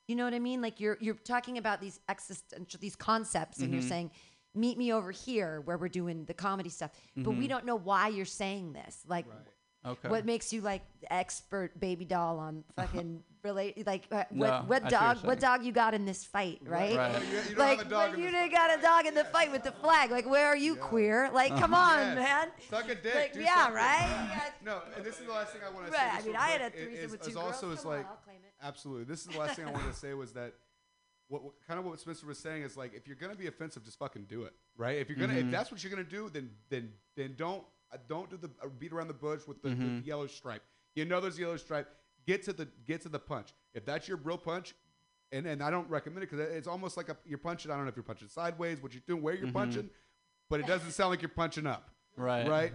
you know what I mean? Like you're you're talking about these existential these concepts, and you're Mm-hmm. Mhm. saying, "Meet me over here where we're doing the comedy stuff." But we Mhm. don't know why you're saying this. Like, Okay. what makes you like the expert baby doll on fucking relate? Like, uh, No, what what what dog you're what dog you got in this fight, right? Right. You- you like, have a dog but in you didn't got a dog in the fight with the flag. Like, where are you, queer? Like, come on, Yes. man. Suck a dick. Like, yeah, something. right? No, and this is the last thing I want to Right, say. I mean, I had quick, a i- threesome is- with is two also girls. is Come on, like I'll claim it. absolutely. This is the last thing I wanted to say was that what, what kind of what Spencer was saying is like if you're gonna be offensive, just fucking do it, right? If you're gonna if Mhm. that's what you're gonna do, then then then don't uh, don't do the uh, beat around the bush with the, the Mhm. yellow stripe. You know there's a yellow stripe. Get to the get to the punch. If that's your real punch. And, and I don't recommend it because it's almost like a, you're punching. I don't know if you're punching sideways, what you're doing, where you're Mhm. punching, but it doesn't sound like you're punching up Right. right?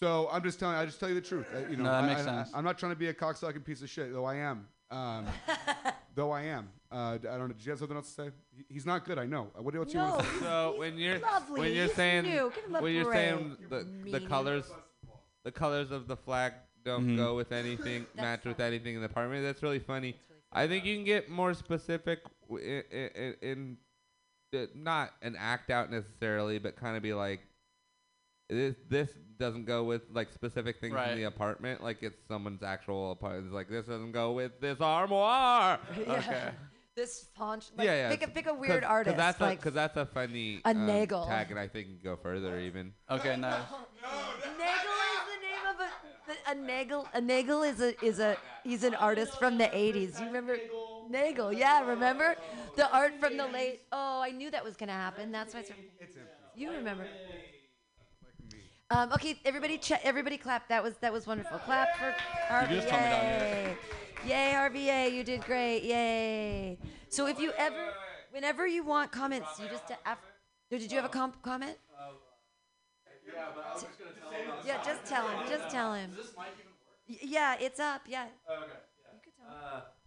So I'm just telling. I just tell you the truth. Uh, you know, No, that I, makes I, sense. I, am not trying to be a cocksucking piece of shit, though I am. Um, though I am. Uh, d- I don't know. Did you have something else to say? He's not good. I know. What else you want to say? So when you're lovely. when you're He's saying new. Give him a when you're break, saying you the the meanie. colors the colors of the flag don't Mhm. go with anything match with anything in the apartment. That's really funny. I think you can get more specific w- i- i- i- in, uh, not an act out necessarily, but kind of be like this this doesn't go with like specific things Right. in the apartment. Like it's someone's actual apartment. It's like this doesn't go with this armoire. Yeah. This font. Like, yeah, yeah. Pick a pick a 'cause- weird 'cause artist. that's like a, cause that's a funny a um, nagel. tag, and I think can go further even. Okay, nice. Nagel is the name of a the, a Nagel. A Nagel is a is a he's an artist from the 80s. You remember Nagel? Yeah, remember the art from the late. Oh, I knew that was gonna happen. That's why. It's, you remember? Um, okay, everybody, ch- everybody, clap. That was that was wonderful. Clap for Harvey. just tell me Yay! Yay, Harvey! Yay, you did great! Yay! So if you ever, whenever you want comments, you just af- did you have a com- comment? Yeah, just tell him. Just tell him. Y- Yeah, it's up. Yeah.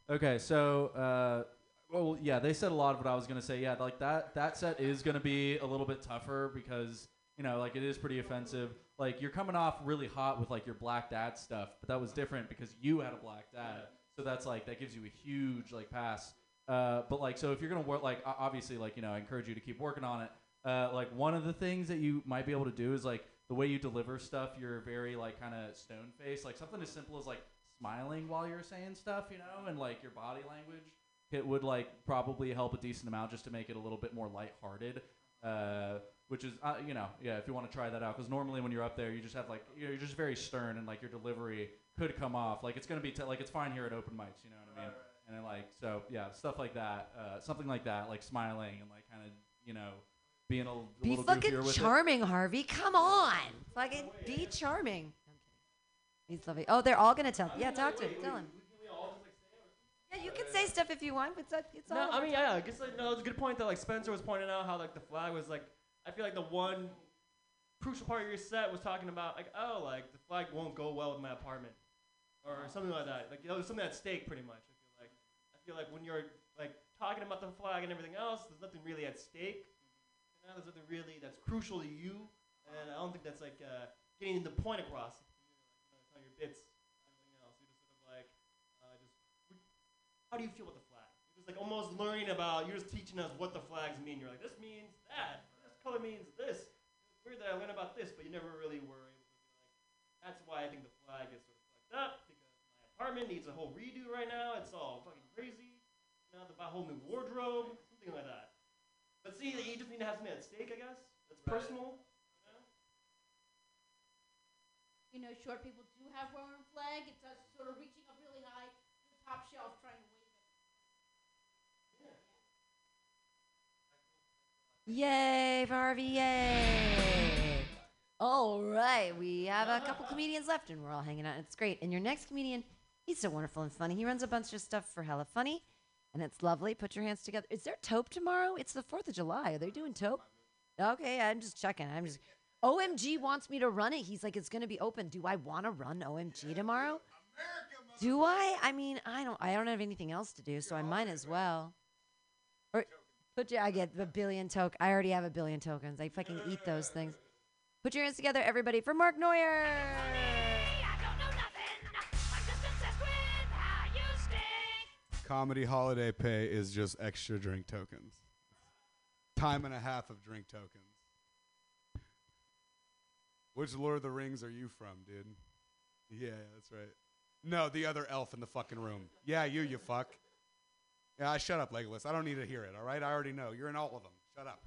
Okay, so uh, well, yeah, they said a lot of what I was gonna say. Yeah, like that that set is gonna be a little bit tougher because you know, like it is pretty offensive. Like you're coming off really hot with like your black dad stuff, but that was different because you had a black dad. So that's like that gives you a huge like pass. Uh, but like so if you're gonna work like obviously like you know I encourage you to keep working on it. Uh, like one of the things that you might be able to do is like the way you deliver stuff. You're very like kind of stone faced. Like something as simple as like smiling while you're saying stuff, you know, and like your body language. It would like probably help a decent amount just to make it a little bit more lighthearted. Uh, which is uh, you know yeah if you want to try that out because normally when you're up there you just have like you know, you're just very stern and like your delivery could come off like it's gonna be t- like it's fine here at open mics you know what I mean and then like so yeah stuff like that uh, something like that like smiling and like kind of you know being a, l- a Be little fucking goofier with it. charming, Harvey. Come on. Fucking be charming. He's lovely. Oh, they're all gonna tell. Yeah, talk to him. Tell him. Yeah, you can say stuff if you want, but it's, uh, it's all. No, I mean, time. yeah, I guess like, no, it's a good point that like Spencer was pointing out how like the flag was like. I feel like the one crucial part of your set was talking about like, oh, like the flag won't go well with my apartment, or something like that. Like you know, there's something at stake, pretty much. I feel like. I feel like when you're like talking about the flag and everything else, there's nothing really at stake. You know, there's nothing really that's crucial to you, and I don't think that's like uh, getting the point across. You know, your bits, everything else. You're just sort of like, uh, just how do you feel about the flag? You're just like almost learning about. You're just teaching us what the flags mean. You're like, this means that. This color means this. It's weird that I learned about this, but you never really were able to. Be like, that's why I think the flag is sort of fucked up because my apartment needs a whole redo right now. It's all fucking crazy. Now the a whole new wardrobe, something like that. But see, you just need to have something at stake, I guess. That's personal. You know, short people do have their own flag. It's us sort of reaching up really high to the top shelf trying to Yay, Harvey! Yay! All right, we have a couple comedians left, and we're all hanging out. It's great. And your next comedian, he's so wonderful and funny. He runs a bunch of stuff for Hella Funny, and it's lovely. Put your hands together. Is there Taupe tomorrow? It's the Fourth of July. Are they doing Taupe? Okay, I'm just checking. I'm just. OMG wants me to run it. He's like, it's gonna be open. Do I want to run OMG tomorrow? Do I? I mean, I don't. I don't have anything else to do, so I might as well. Put your. I get the billion token. I already have a billion tokens. I fucking eat those things. Put your hands together, everybody, for Mark Neuer. Comedy holiday pay is just extra drink tokens. Time and a half of drink tokens. Which Lord of the Rings are you from, dude? Yeah, that's right. No, the other elf in the fucking room. Yeah, you, you fuck. Yeah, shut up, Legolas. I don't need to hear it, all right? I already know. You're in all of them. Shut up.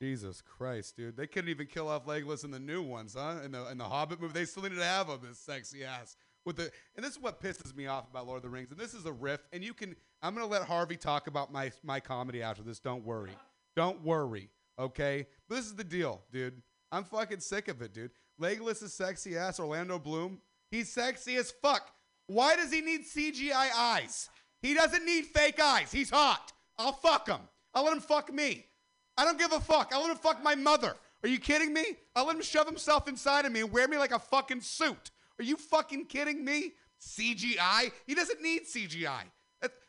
Jesus Christ, dude. They couldn't even kill off Legolas in the new ones, huh? In the in the Hobbit movie, they still needed to have him, his sexy ass. With the and this is what pisses me off about Lord of the Rings. And this is a riff. And you can I'm gonna let Harvey talk about my my comedy after this. Don't worry. Don't worry. Okay? But this is the deal, dude. I'm fucking sick of it, dude. Legolas is sexy ass Orlando Bloom. He's sexy as fuck. Why does he need CGI eyes? He doesn't need fake eyes. He's hot. I'll fuck him. I'll let him fuck me. I don't give a fuck. I'll let him fuck my mother. Are you kidding me? I'll let him shove himself inside of me and wear me like a fucking suit. Are you fucking kidding me? CGI? He doesn't need CGI.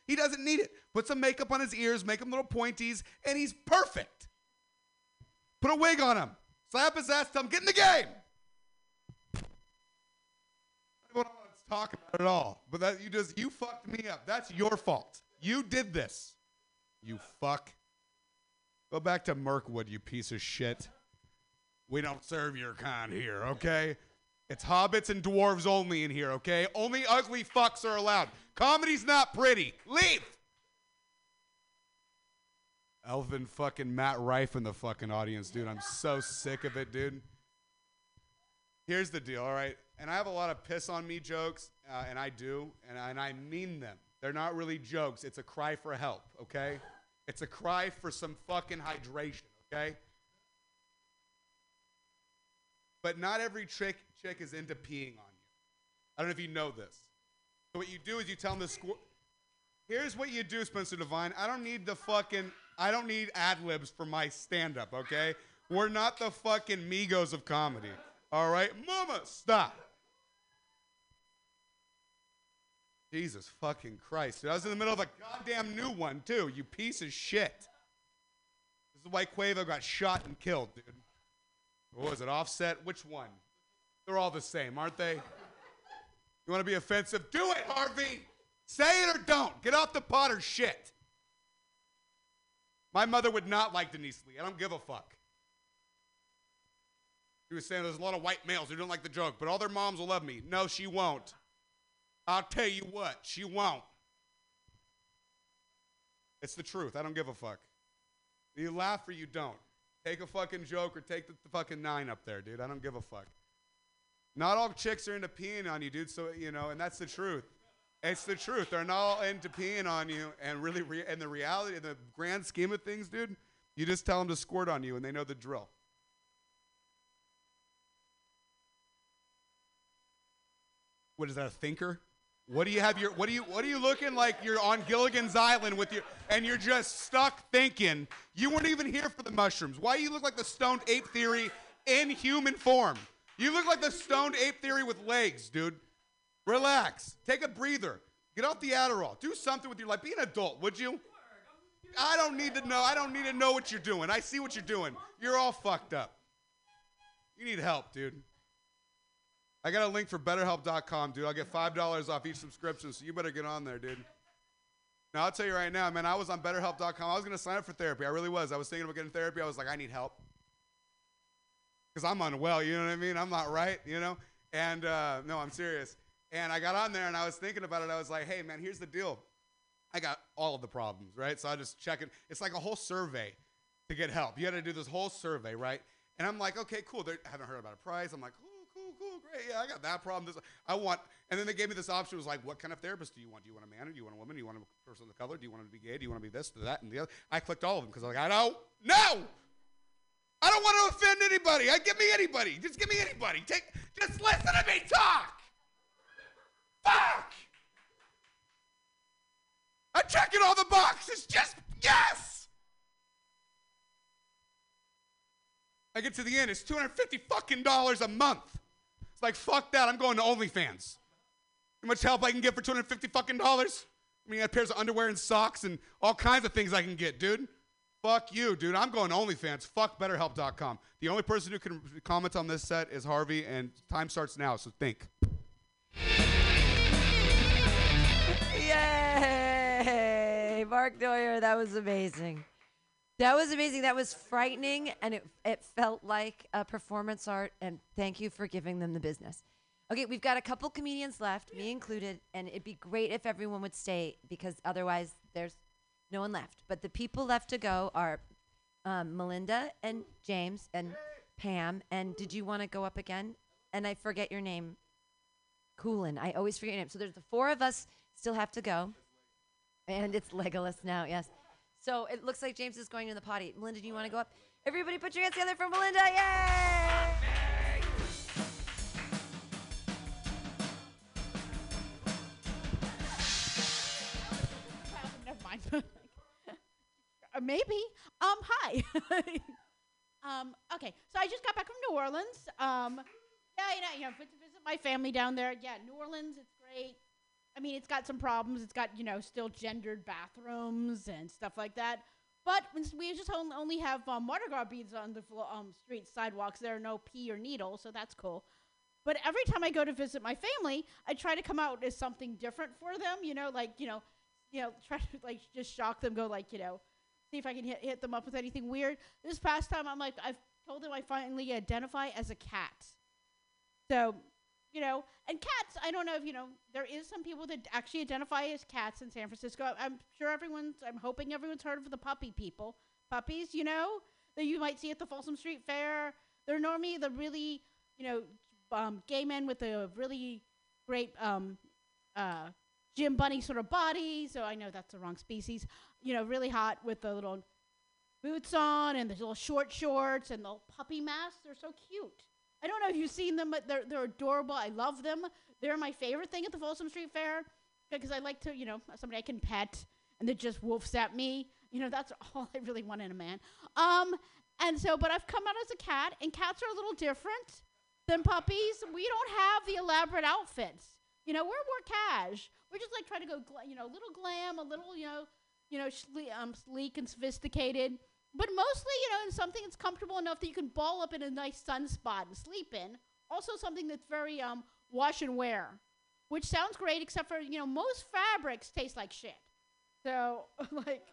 He doesn't need it. Put some makeup on his ears, make him little pointies, and he's perfect. Put a wig on him. Slap his ass, tell him, get in the game. I don't want to talk about it all. But that you just you fucked me up. That's your fault. You did this. You fuck. Go back to Mirkwood, you piece of shit. We don't serve your kind here, okay? It's hobbits and dwarves only in here, okay? Only ugly fucks are allowed. Comedy's not pretty. Leave. Elven fucking Matt Rife in the fucking audience, dude. I'm so sick of it, dude. Here's the deal, all right? And I have a lot of piss on me jokes, uh, and I do, and I, and I mean them. They're not really jokes. It's a cry for help, okay? It's a cry for some fucking hydration, okay? But not every chick chick is into peeing on you. I don't know if you know this. So what you do is you tell them the score. Here's what you do, Spencer Devine. I don't need the fucking. I don't need ad libs for my stand up. Okay, we're not the fucking Migos of comedy. All right, Mama, stop. Jesus fucking Christ. dude. I was in the middle of a goddamn new one, too, you piece of shit. This is why Quavo got shot and killed, dude. What was it, Offset? Which one? They're all the same, aren't they? You want to be offensive? Do it, Harvey! Say it or don't. Get off the pot or shit. My mother would not like Denise Lee. I don't give a fuck. She was saying there's a lot of white males who don't like the joke, but all their moms will love me. No, she won't. I'll tell you what, she won't. It's the truth. I don't give a fuck. You laugh or you don't. Take a fucking joke or take the, the fucking nine up there, dude. I don't give a fuck. Not all chicks are into peeing on you, dude. So you know, and that's the truth. It's the truth. They're not all into peeing on you, and really, re- and the reality, in the grand scheme of things, dude, you just tell them to squirt on you, and they know the drill. What is that? A thinker? What do you have your? What do you? What are you looking like? You're on Gilligan's Island with your, and you're just stuck thinking. You weren't even here for the mushrooms. Why you look like the stoned ape theory in human form? You look like the stoned ape theory with legs, dude. Relax. Take a breather. Get off the Adderall. Do something with your life. Be an adult, would you? I don't need to know. I don't need to know what you're doing. I see what you're doing. You're all fucked up. You need help, dude. I got a link for betterhelp.com, dude. I'll get $5 off each subscription, so you better get on there, dude. Now, I'll tell you right now, man, I was on betterhelp.com. I was going to sign up for therapy. I really was. I was thinking about getting therapy. I was like, I need help. Because I'm unwell, you know what I mean? I'm not right, you know? And uh, no, I'm serious. And I got on there and I was thinking about it. I was like, hey, man, here's the deal. I got all of the problems, right? So I just check it. It's like a whole survey to get help. You got to do this whole survey, right? And I'm like, okay, cool. They haven't heard about a price. I'm like, great. Yeah, I got that problem. This, I want. And then they gave me this option. It was like, what kind of therapist do you want? Do you want a man or do you want a woman? Do you want a person of color? Do you want to be gay? Do you want to be this, that, and the other? I clicked all of them because I was like, I don't know. I don't want to offend anybody. I give me anybody. Just give me anybody. Take. Just listen to me talk. Fuck. I'm checking all the boxes. Just yes. I get to the end. It's 250 fucking dollars a month. It's like fuck that. I'm going to OnlyFans. How much help I can get for 250 fucking dollars? I mean, I have pairs of underwear and socks and all kinds of things I can get, dude. Fuck you, dude. I'm going to OnlyFans. Fuck BetterHelp.com. The only person who can comment on this set is Harvey, and time starts now. So think. Yay! Mark Doyer, that was amazing. That was amazing. That was frightening, and it it felt like a performance art. And thank you for giving them the business. Okay, we've got a couple comedians left, me included, and it'd be great if everyone would stay because otherwise there's no one left. But the people left to go are um, Melinda and James and Pam. And did you want to go up again? And I forget your name. Coolin. I always forget your name. So there's the four of us still have to go. And it's Legolas now, yes. So it looks like James is going to the potty. Melinda, do you want to go up? Everybody put your hands together for Melinda. Yay! Maybe. Um, hi. um, okay, so I just got back from New Orleans. Um, yeah, you know, you know, went to visit my family down there. Yeah, New Orleans, it's great. I mean, it's got some problems. It's got you know still gendered bathrooms and stuff like that. But we just only have um, Mardi Gras beads on the um, street sidewalks. There are no pee or needles, so that's cool. But every time I go to visit my family, I try to come out as something different for them. You know, like you know, you know, try to like just shock them. Go like you know, see if I can hit hit them up with anything weird. This past time, I'm like, I've told them I finally identify as a cat. So, you know, and cats, I don't know if, you know, there is some people that actually identify as cats in San Francisco. I'm sure everyone's, I'm hoping everyone's heard of the puppy people. Puppies, you know, that you might see at the Folsom Street Fair. They're normally the really, you know, um, gay men with a really great um, uh, gym bunny sort of body. So I know that's the wrong species. You know, really hot with the little boots on and the little short shorts and the puppy masks. They're so cute. I don't know if you've seen them, but they're they're adorable. I love them. They're my favorite thing at the Folsom Street Fair because I like to, you know, somebody I can pet and that just woofs at me. You know, that's all I really want in a man. Um, and so, but I've come out as a cat, and cats are a little different than puppies. We don't have the elaborate outfits. You know, we're more cash. We're just like trying to go, you know, a little glam, a little, you know, you know, um, sleek and sophisticated. But mostly, you know, in something that's comfortable enough that you can ball up in a nice sunspot and sleep in. Also, something that's very um, wash and wear, which sounds great, except for you know most fabrics taste like shit. So like,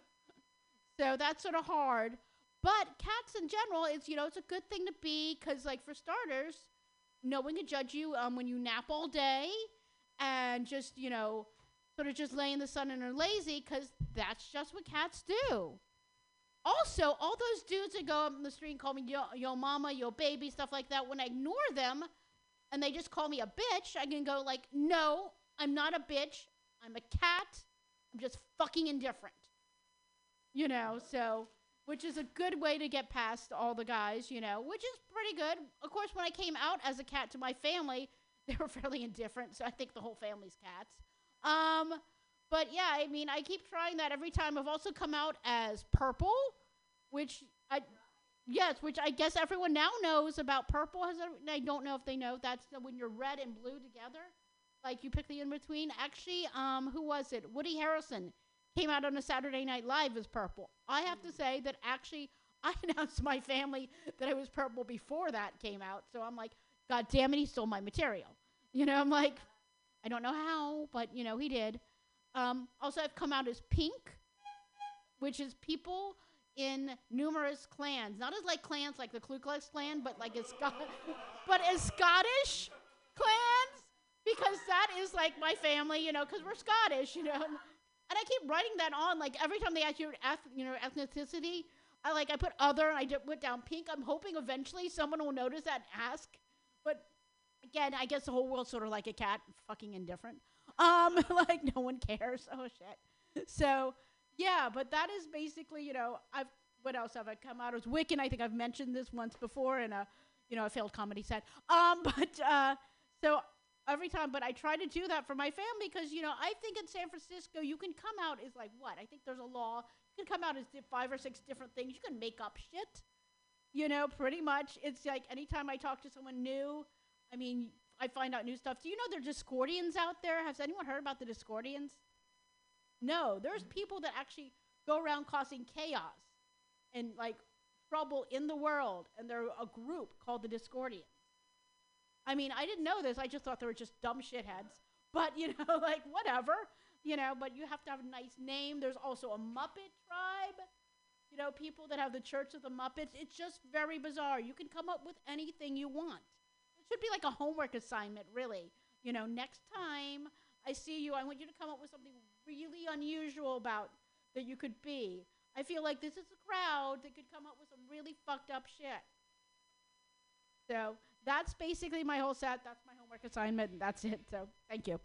so that's sort of hard. But cats in general, it's you know it's a good thing to be because like for starters, no one can judge you um, when you nap all day and just you know sort of just lay in the sun and are lazy because that's just what cats do. Also, all those dudes that go up in the street and call me yo, yo mama, yo baby, stuff like that, when I ignore them and they just call me a bitch, I can go like, no, I'm not a bitch. I'm a cat. I'm just fucking indifferent. You know, so, which is a good way to get past all the guys, you know, which is pretty good. Of course, when I came out as a cat to my family, they were fairly indifferent. So I think the whole family's cats. Um, but yeah, I mean, I keep trying that every time. I've also come out as purple, which I yes, which I guess everyone now knows about purple. Has I don't know if they know that's the, when you're red and blue together, like you pick the in between. Actually, um, who was it? Woody Harrelson came out on a Saturday Night Live as purple. I have to say that actually I announced to my family that I was purple before that came out. So I'm like, God damn it, he stole my material. You know, I'm like, I don't know how, but you know, he did. Um, also, I've come out as pink, which is people in numerous clans, not as like clans like the Ku Klux Klan, but like as Scot- but as Scottish clans, because that is like my family, you know, because we're Scottish, you know. And I keep writing that on, like every time they ask you, you know, ethnicity, I like I put other, and I put down pink. I'm hoping eventually someone will notice that and ask, but again, I guess the whole world's sort of like a cat, fucking indifferent. Um, like no one cares. Oh shit. So yeah, but that is basically, you know, I've what else have I come out as Wiccan? I think I've mentioned this once before in a, you know, a failed comedy set. Um, but uh, so every time, but I try to do that for my family because you know I think in San Francisco you can come out as like what? I think there's a law. You can come out as di- five or six different things. You can make up shit. You know, pretty much. It's like anytime I talk to someone new, I mean, I find out new stuff. Do you know there are Discordians out there? Has anyone heard about the Discordians? No, there's people that actually go around causing chaos and like trouble in the world, and they're a group called the Discordians. I mean, I didn't know this. I just thought they were just dumb shitheads. But you know, like whatever, you know. But you have to have a nice name. There's also a Muppet tribe. You know, people that have the Church of the Muppets. It's just very bizarre. You can come up with anything you want. It should be like a homework assignment, really. You know, next time I see you, I want you to come up with something really unusual about that you could be. I feel like this is a crowd that could come up with some really fucked up shit. So that's basically my whole set. That's my homework assignment, and that's it. So thank you.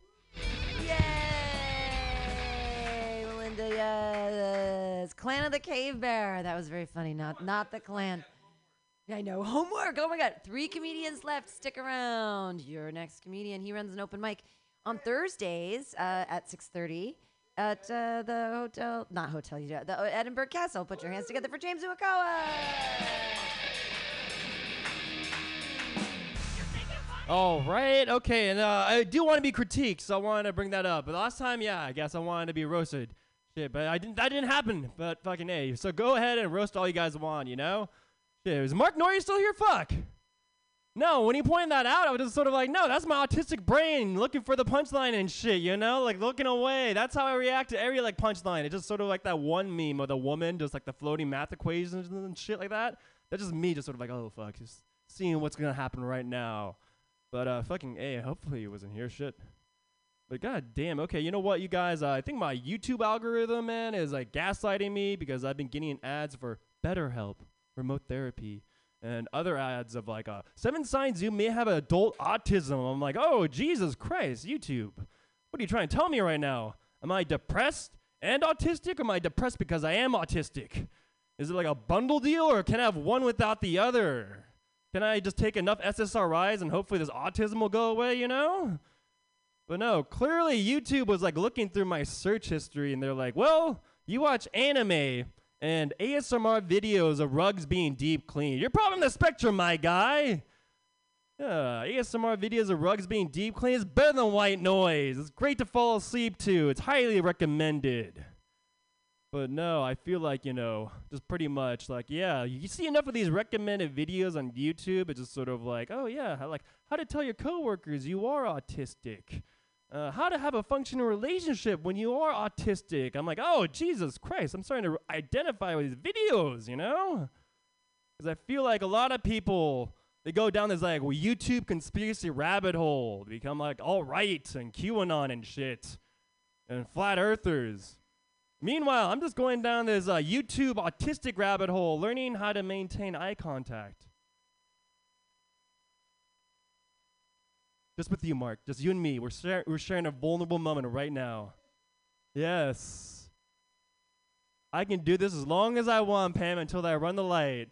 Yay, Melinda, yes. Clan of the Cave Bear. That was very funny. Not not the clan. I know. Homework. Oh my god. Three comedians left. Stick around. Your next comedian. He runs an open mic on Thursdays uh, at 6:30 at uh, the hotel. Not hotel. You the uh, Edinburgh Castle. Put your hands together for James Uakawa. All right, okay, and uh, I do want to be critiqued, so I want to bring that up. But last time, yeah, I guess I wanted to be roasted. Shit, but I didn't. That didn't happen. But fucking a. So go ahead and roast all you guys want. You know. Shit, is Mark Norrie still here? Fuck. No, when he pointed that out, I was just sort of like, no, that's my autistic brain looking for the punchline and shit, you know, like looking away. That's how I react to every like punchline. It's just sort of like that one meme of the woman, just like the floating math equations and shit like that. That's just me, just sort of like, oh fuck, just seeing what's gonna happen right now. But uh, fucking a, hopefully he wasn't here. Shit. But god damn, okay, you know what, you guys? Uh, I think my YouTube algorithm, man, is like gaslighting me because I've been getting ads for BetterHelp, remote therapy, and other ads of like uh, seven signs you may have adult autism. I'm like, oh Jesus Christ, YouTube, what are you trying to tell me right now? Am I depressed and autistic, or am I depressed because I am autistic? Is it like a bundle deal, or can I have one without the other? Can I just take enough SSRIs and hopefully this autism will go away, you know? But no, clearly YouTube was like looking through my search history and they're like, well, you watch anime and ASMR videos of rugs being deep cleaned. You're probably on the spectrum, my guy. Yeah, ASMR videos of rugs being deep cleaned is better than white noise. It's great to fall asleep to. It's highly recommended. But no, I feel like, you know, just pretty much like, yeah, you see enough of these recommended videos on YouTube, it's just sort of like, oh yeah, like how to tell your coworkers you are autistic. Uh, how to have a functional relationship when you are autistic. I'm like, oh, Jesus Christ, I'm starting to identify with these videos, you know? Because I feel like a lot of people, they go down this like well, YouTube conspiracy rabbit hole, become like all right and QAnon and shit, and flat earthers. Meanwhile, I'm just going down this uh, YouTube autistic rabbit hole, learning how to maintain eye contact. Just with you, Mark. Just you and me. We're, we're sharing a vulnerable moment right now. Yes. I can do this as long as I want, Pam, until I run the light.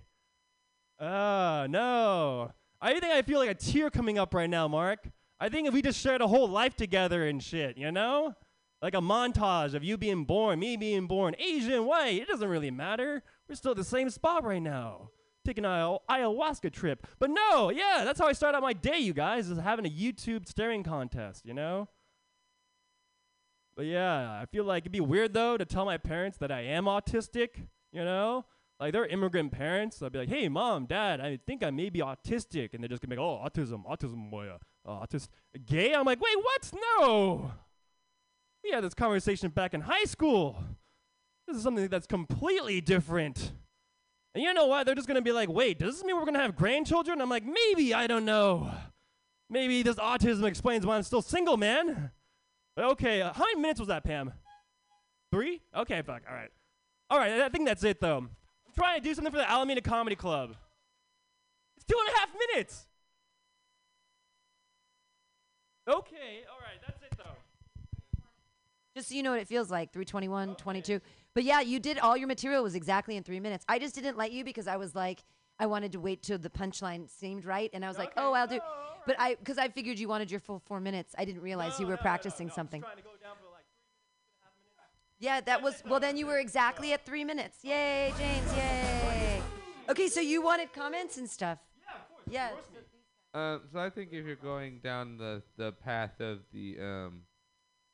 Ah, no. I think I feel like a tear coming up right now, Mark. I think if we just shared a whole life together and shit, you know? Like a montage of you being born, me being born, Asian, white, it doesn't really matter. We're still at the same spot right now. Taking an ayahu- ayahuasca trip. But no, yeah, that's how I start out my day, you guys, is having a YouTube staring contest, you know? But yeah, I feel like it'd be weird though to tell my parents that I am autistic, you know? Like they're immigrant parents. I'd be like, hey, mom, dad, I think I may be autistic. And they're just gonna be like, oh, autism, autism, boy, uh, autist. Gay? I'm like, wait, what? No. We had this conversation back in high school. This is something that's completely different. And you know what? They're just gonna be like, wait, does this mean we're gonna have grandchildren? I'm like, maybe, I don't know. Maybe this autism explains why I'm still single, man. Okay, uh, how many minutes was that, Pam? Three? Okay, fuck. All right. All right, I think that's it, though. I'm trying to do something for the Alameda Comedy Club. It's two and a half minutes. Okay, all right, that's it, though. Just so you know what it feels like 321, 22. But yeah, you did all your material was exactly in three minutes. I just didn't let you because I was like, I wanted to wait till the punchline seemed right. And I was like, oh, I'll do. But I, because I figured you wanted your full four minutes. I didn't realize you were practicing something. Yeah, that was, well, then you were exactly at three minutes. Yay, James, yay. Okay, so you wanted comments and stuff. Yeah, of course. Um, so I think if you're going down the, the path of the um,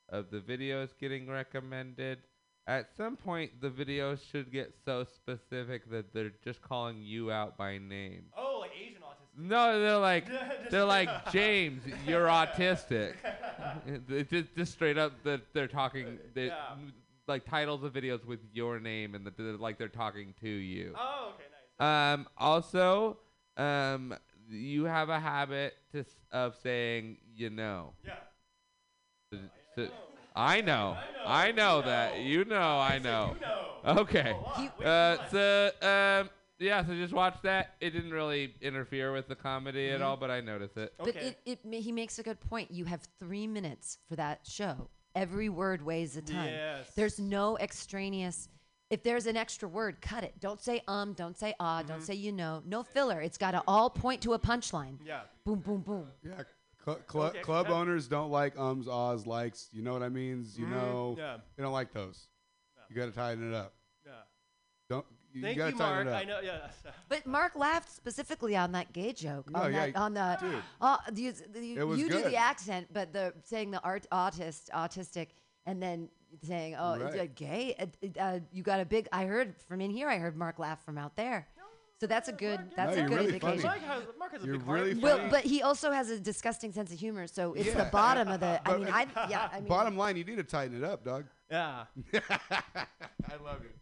of the videos getting recommended, at some point the videos should get so specific that they're just calling you out by name. Oh, like Asian autistic. No, they're like they're like James, you're autistic. Just, just straight up that they're talking. They, Yeah. Like titles of videos with your name and that they're like they're talking to you. Oh, okay, nice. Um, also, um, you have a habit to s- of saying you know. Yeah. S- s- I know. I know that. You know. I know. Okay. Uh, so um, yeah. So just watch that. It didn't really interfere with the comedy at Mhm. all, but I noticed it. But it, it ma- he makes a good point. You have three minutes for that show. Every word weighs a ton. Yes. There's no extraneous. If there's an extra word, cut it. Don't say um. Don't say ah. Don't say you know. No filler. It's got to all point to a punchline. Yeah. Boom, boom, boom. Yeah. Cl- cl- Okay, club yeah. owners don't like ums, ahs, likes. You know what I means? You Mhm, know. yeah. They don't like those. You got to tighten it up. Yeah. Don't. You, Thank got you, tighten Mark. it up. I know. Yeah. But Mark laughed specifically on that gay joke. No, on yeah, that, on the dude. Uh, you, you, It was you do the accent, but the saying the art autist autistic and then saying oh Right. uh, gay. Uh, uh, you got a big. I heard from in here. I heard Mark laugh from out there. So that's a good. That's No, a you're good really funny. indication. Mark has, Mark has You're big heart. really Well, but he also has a disgusting sense of humor. So it's Yeah. the bottom of the. I mean, I yeah. I mean, Bottom line, you need to tighten it up, dog. Yeah. I love it.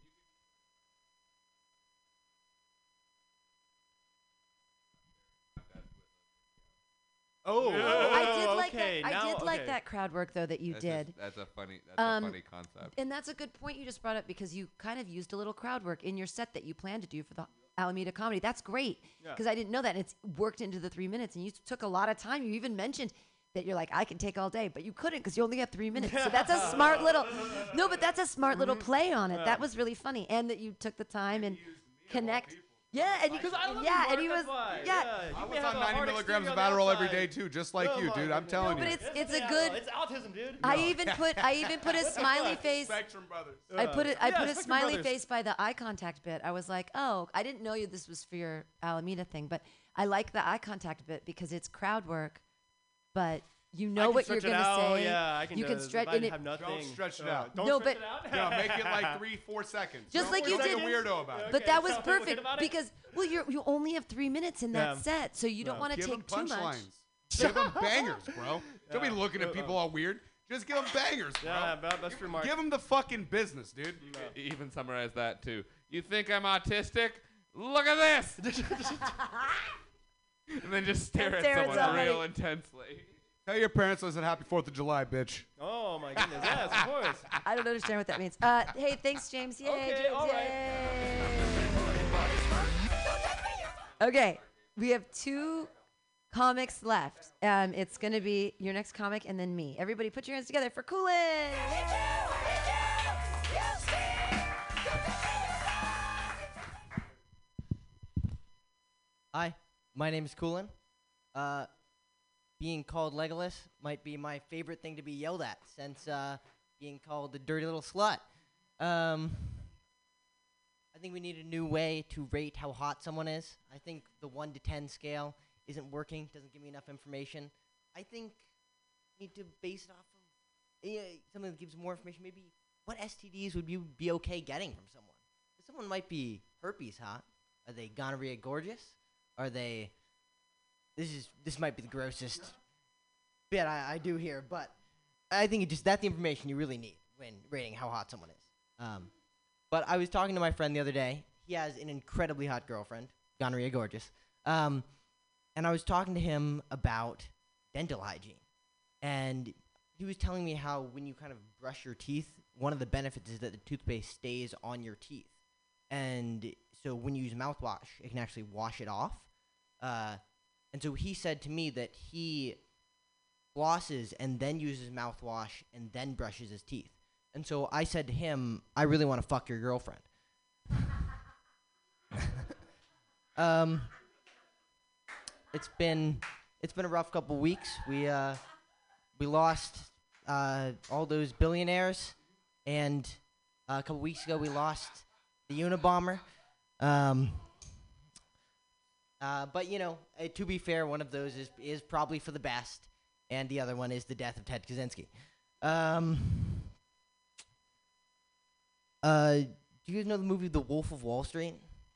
Oh. I did like okay, that. I now- did like okay. that crowd work though that you That's did. just- that's a funny- that's Um, a funny concept. And that's a good point you just brought up because you kind of used a little crowd work in your set that you planned to do for the Alameda Comedy. That's great Yeah. because I didn't know that. And it's worked into the three minutes, and you took a lot of time. You even mentioned that you're like, I can take all day, but you couldn't because you only have three minutes. So that's a smart little. No, but that's a smart little play on it. Yeah. That was really funny, and that you took the time and connect. Yeah, and Because I love yeah, and he was, yeah. Yeah, I was on 90 milligrams of exterior on Adderall every outside. day too, just like Oh you, dude. I'm telling No, but you. it's- That's it's a good- It's autism, dude. I even put I even put a smiley face. Spectrum Brothers. I put it. I Yeah, put a Spectrum smiley Brothers. face by the eye contact bit. I was like, oh, I didn't know you. This was for your Alameda thing, but I like the eye contact bit because it's crowd work, but you know what you're gonna out, say. yeah, I can you do can it. stretch If I and it. have nothing. Don't stretch it Uh, out. Don't No, stretch but- it out. No, make it like three, four seconds. Just Don't like be you like did. a weirdo about it. But that was so perfect because well, you you only have three minutes in that Yeah. set, so you don't Yeah. want to Give them take too much. punchlines. Give them bangers, bro. Don't be looking at people all weird. Just give them bangers, bro. Yeah, that's true, Mark. Give them the fucking business, dude. Even summarize that too. You think I'm autistic? Look at this. and then just stare at someone real intensely. Tell your parents I said Happy Fourth of July, bitch. Oh my goodness. Yes, of course. I don't understand what that means. Uh, hey, thanks, James. Yay, Okay, James. all right. Yay. Okay, we have two comics left. Um, it's gonna be your next comic and then me. Everybody, put your hands together for Coolin. Hi, my name is Coolin. Uh, being called Legolas might be my favorite thing to be yelled at since uh, being called the dirty little slut. Um, I think we need a new way to rate how hot someone is. I think the 1 to 10 scale isn't working, doesn't give me enough information. I think we need to base it off of yeah, something that gives more information. Maybe what STDs would you be okay getting from someone? Someone might be herpes hot. Are they gonorrhea gorgeous? Are they? This is this might be the grossest bit I, I do here, but I think it just that's the information you really need when rating how hot someone is. Um, but I was talking to my friend the other day. He has an incredibly hot girlfriend, gonorrhea gorgeous. Um, and I was talking to him about dental hygiene, and he was telling me how when you kind of brush your teeth, one of the benefits is that the toothpaste stays on your teeth, and so when you use mouthwash, it can actually wash it off. Uh, and so he said to me that he flosses and then uses mouthwash and then brushes his teeth. And so I said to him, I really want to fuck your girlfriend. um, it's been it's been a rough couple weeks. We uh, we lost uh, all those billionaires, and uh, a couple weeks ago we lost the Unabomber. Um, uh, but you know, uh, to be fair, one of those is is probably for the best, and the other one is the death of Ted Kaczynski. Um, uh, do you guys know the movie The Wolf of Wall Street?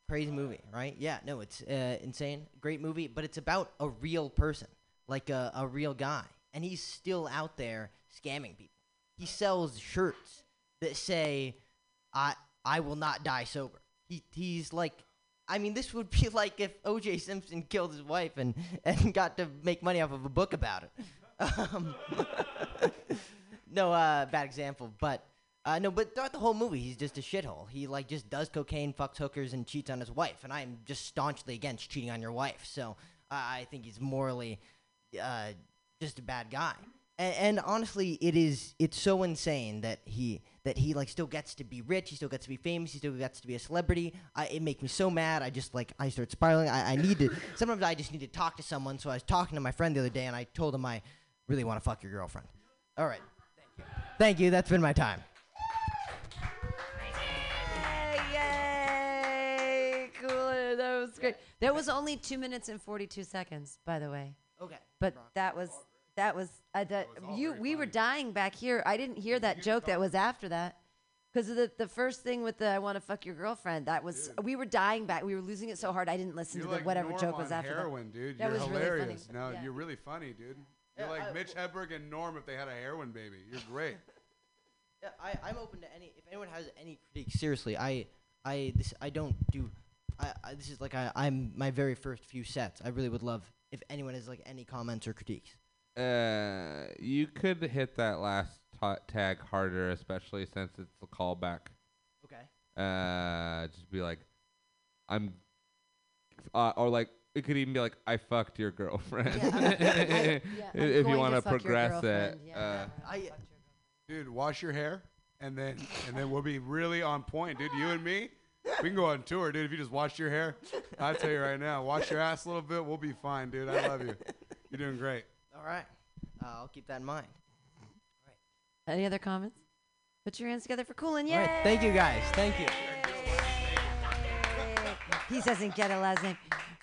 Crazy movie, right? Yeah, no, it's uh, insane. Great movie, but it's about a real person, like a, a real guy, and he's still out there scamming people. He sells shirts that say, "I I will not die sober." He he's like, I mean, this would be like if O.J. Simpson killed his wife and and got to make money off of a book about it. Um, no, uh, bad example, but uh, no, but throughout the whole movie, he's just a shithole. He like just does cocaine, fucks hookers, and cheats on his wife. And I'm just staunchly against cheating on your wife. So uh, I think he's morally uh, just a bad guy. And, and honestly, it is it's so insane that he that he like still gets to be rich. He still gets to be famous. He still gets to be a celebrity. I, it makes me so mad. I just like I start spiraling. I, I need to sometimes I just need to talk to someone. So I was talking to my friend the other day, and I told him I really want to fuck your girlfriend. All right. Thank you. Thank you. That's been my time. Yay! Cool. That was great. That was only two minutes and forty-two seconds, by the way. Okay. But that was that was uh, that you. We were dying back here. I didn't hear that joke that was after that. Because the the first thing with the "I want to fuck your girlfriend," that was we were dying back. We were losing it so hard. I didn't listen You're to the like whatever Norm joke was after heroin, that. dude. That You're was hilarious. really funny. No, Yeah. you're really funny, dude. You're Yeah, like I- Mitch Hedberg and Norm if they had a heroin baby. You're great. Yeah, I, I'm open to any. If anyone has any critiques, seriously, I, I, this, I don't do. I, I this is like I, I'm my very first few sets. I really would love if anyone has like any comments or critiques. Uh, you could hit that last ta- tag harder, especially since it's a callback. Okay. Uh, just be like, I'm, uh, or like it could even be like, I fucked your girlfriend. Yeah, I'm- yeah, I'm if you want to to your progress it. yeah, Uh, I, Dude, wash your hair, and then and then we'll be really on point, dude. You and me, we can go on tour, dude. If you just wash your hair, I tell you right now, wash your ass a little bit, we'll be fine, dude. I love you. You're doing great. All right. Uh, I'll keep that in mind. All right. Any other comments? Put your hands together for Coolin. Yay! All right. Thank you guys. Thank you. He doesn't get a last name.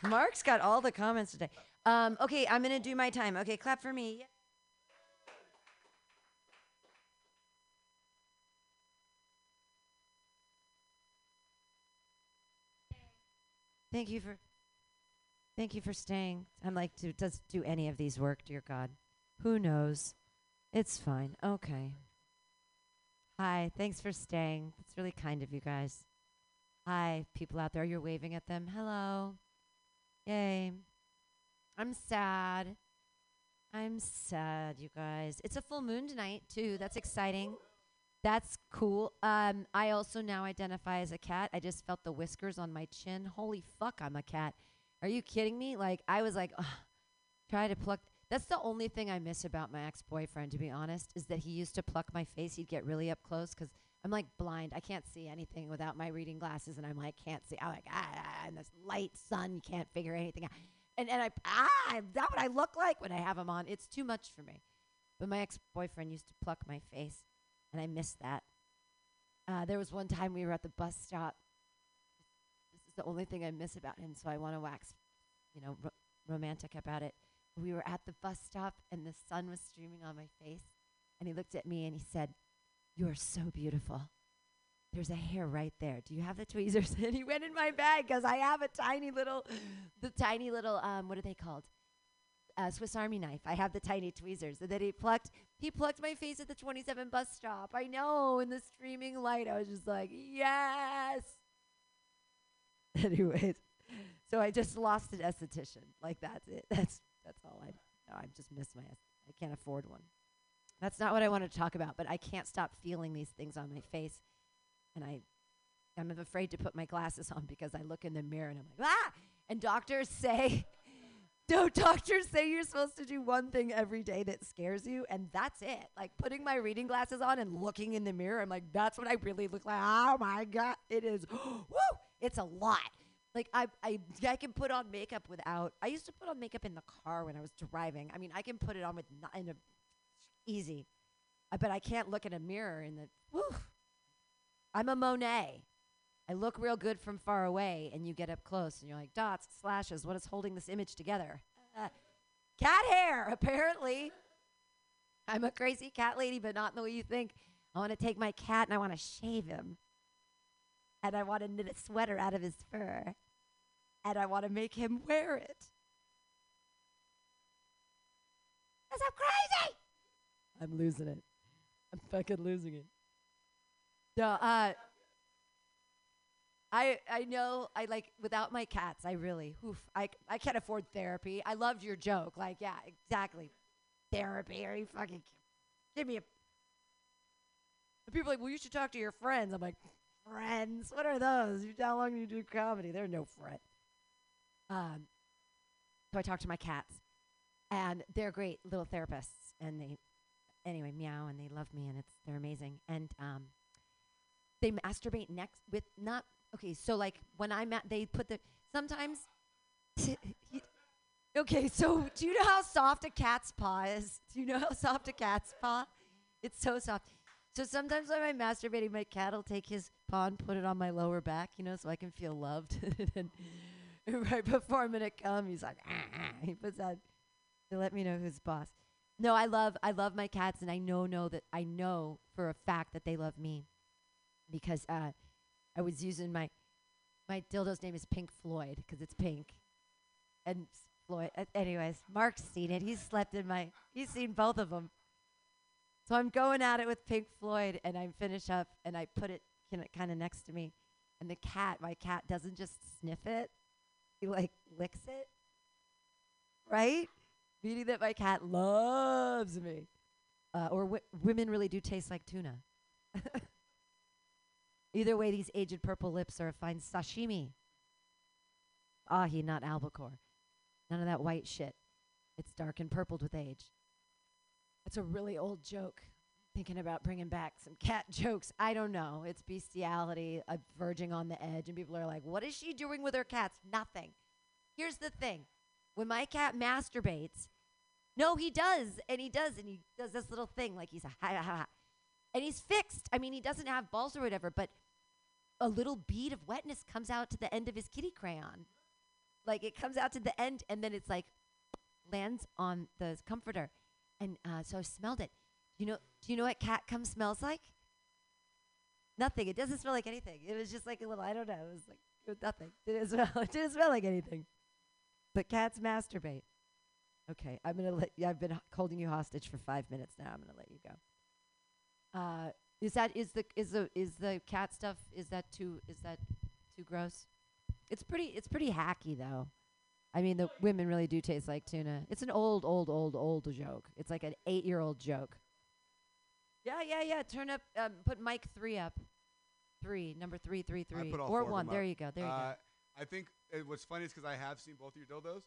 Mark's got all the comments today. Um, okay, I'm gonna do my time. Okay, clap for me. Thank you for Thank you for staying. I'm like, do, does do any of these work, dear God? Who knows? It's fine. Okay. Hi, thanks for staying. It's really kind of you guys. Hi, people out there. You're waving at them. Hello. Yay. I'm sad. I'm sad, you guys. It's a full moon tonight, too. That's exciting. That's cool. Um, I also now identify as a cat. I just felt the whiskers on my chin. Holy fuck, I'm a cat. Are you kidding me? Like, I was like, try to pluck. That's the only thing I miss about my ex boyfriend, to be honest, is that he used to pluck my face. He'd get really up close because I'm like blind. I can't see anything without my reading glasses, and I'm like, can't see. I'm like, ah, ah, and this light sun, you can't figure anything out. and and I ah, is that what I look like when I have them on? It's too much for me. But my ex-boyfriend used to pluck my face, and I miss that. Uh, there was one time we were at the bus stop. Is the only thing I miss about him, so I want to wax, you know, ro- romantic about it. We were at the bus stop, and the sun was streaming on my face, and he looked at me and he said, "You are so beautiful." There's a hair right there. Do you have the tweezers? and he went in my bag because I have a tiny little, the tiny little, um, what are they called? Uh, Swiss Army knife. I have the tiny tweezers. And then he plucked, he plucked my face at the 27 bus stop. I know, in the streaming light. I was just like, yes. Anyways, so I just lost an esthetician. Like that's it. That's that's all I. No, I just miss my. I can't afford one. That's not what I wanted to talk about. But I can't stop feeling these things on my face, and I, I'm afraid to put my glasses on because I look in the mirror and I'm like ah. And doctors say, no, doctors say you're supposed to do one thing every day that scares you, and that's it. Like putting my reading glasses on and looking in the mirror, I'm like, that's what I really look like. Oh my god, it is. Woo! It's a lot. Like I, I, I can put on makeup without. I used to put on makeup in the car when I was driving. I mean, I can put it on with not in a easy, uh, but I can't look in a mirror in the. Woo! I'm a Monet. I look real good from far away, and you get up close, and you're like dots, slashes. What is holding this image together? Uh, cat hair, apparently. I'm a crazy cat lady, but not in the way you think. I want to take my cat and I want to shave him. And I want to knit a sweater out of his fur. And I want to make him wear it. Because I'm crazy! I'm losing it. I'm fucking losing it. No, uh, I I know I like without my cats. I really, oof, i can't afford therapy. I loved your joke. Like, yeah, exactly. Therapy? Are you fucking give me a? And people are like, well, you should talk to your friends. I'm like, friends? What are those? You how long you do comedy? They're no friend. Um, so I talk to my cats, and they're great little therapists, and they, anyway, meow, and they love me, and it's they're amazing, and um, they masturbate next with not okay. So like when I ma- they put the sometimes. okay, so do you know how soft a cat's paw is? Do you know how soft a cat's paw? It's so soft. So sometimes when I'm masturbating, my cat will take his put it on my lower back, you know, so I can feel loved. and right before I'm gonna come, he's like, "Ah, ah." he puts out to let me know who's boss. No, I love I love my cats, and I know know that I know for a fact that they love me because uh, I was using my my dildo's name is Pink Floyd because it's pink, and Floyd. Uh, anyways, Mark's seen it. He's slept in my. He's seen both of them. So I'm going at it with Pink Floyd, and I finish up, and I put it kind of next to me, and the cat, my cat, doesn't just sniff it; he like licks it. Right, meaning that my cat loves me, uh, or w- women really do taste like tuna. Either way, these aged purple lips are a fine sashimi. Ahi, not albacore. None of that white shit. It's dark and purpled with age. That's a really old joke. Thinking about bringing back some cat jokes. I don't know. It's bestiality, uh, verging on the edge, and people are like, "What is she doing with her cats?" Nothing. Here's the thing: when my cat masturbates, no, he does, and he does, and he does this little thing like he's a ha ha ha, and he's fixed. I mean, he doesn't have balls or whatever, but a little bead of wetness comes out to the end of his kitty crayon. Like it comes out to the end, and then it's like lands on the comforter, and uh, so I smelled it. You know? Do you know what cat cum smells like? Nothing. It doesn't smell like anything. It was just like a little. I don't know. It was like nothing. It didn't smell. It didn't smell like anything. But cats masturbate. Okay, I'm gonna let. you I've been holding you hostage for five minutes now. I'm gonna let you go. Uh, is that is the is the is the cat stuff? Is that too is that too gross? It's pretty. It's pretty hacky though. I mean, the women really do taste like tuna. It's an old, old, old, old joke. It's like an eight-year-old joke. Yeah, yeah, yeah. Turn up. Um, put mic three up. Three, number three, three, I three, put all or one. There you go. There you Uh, I think uh, what's funny is because I have seen both of your dildos.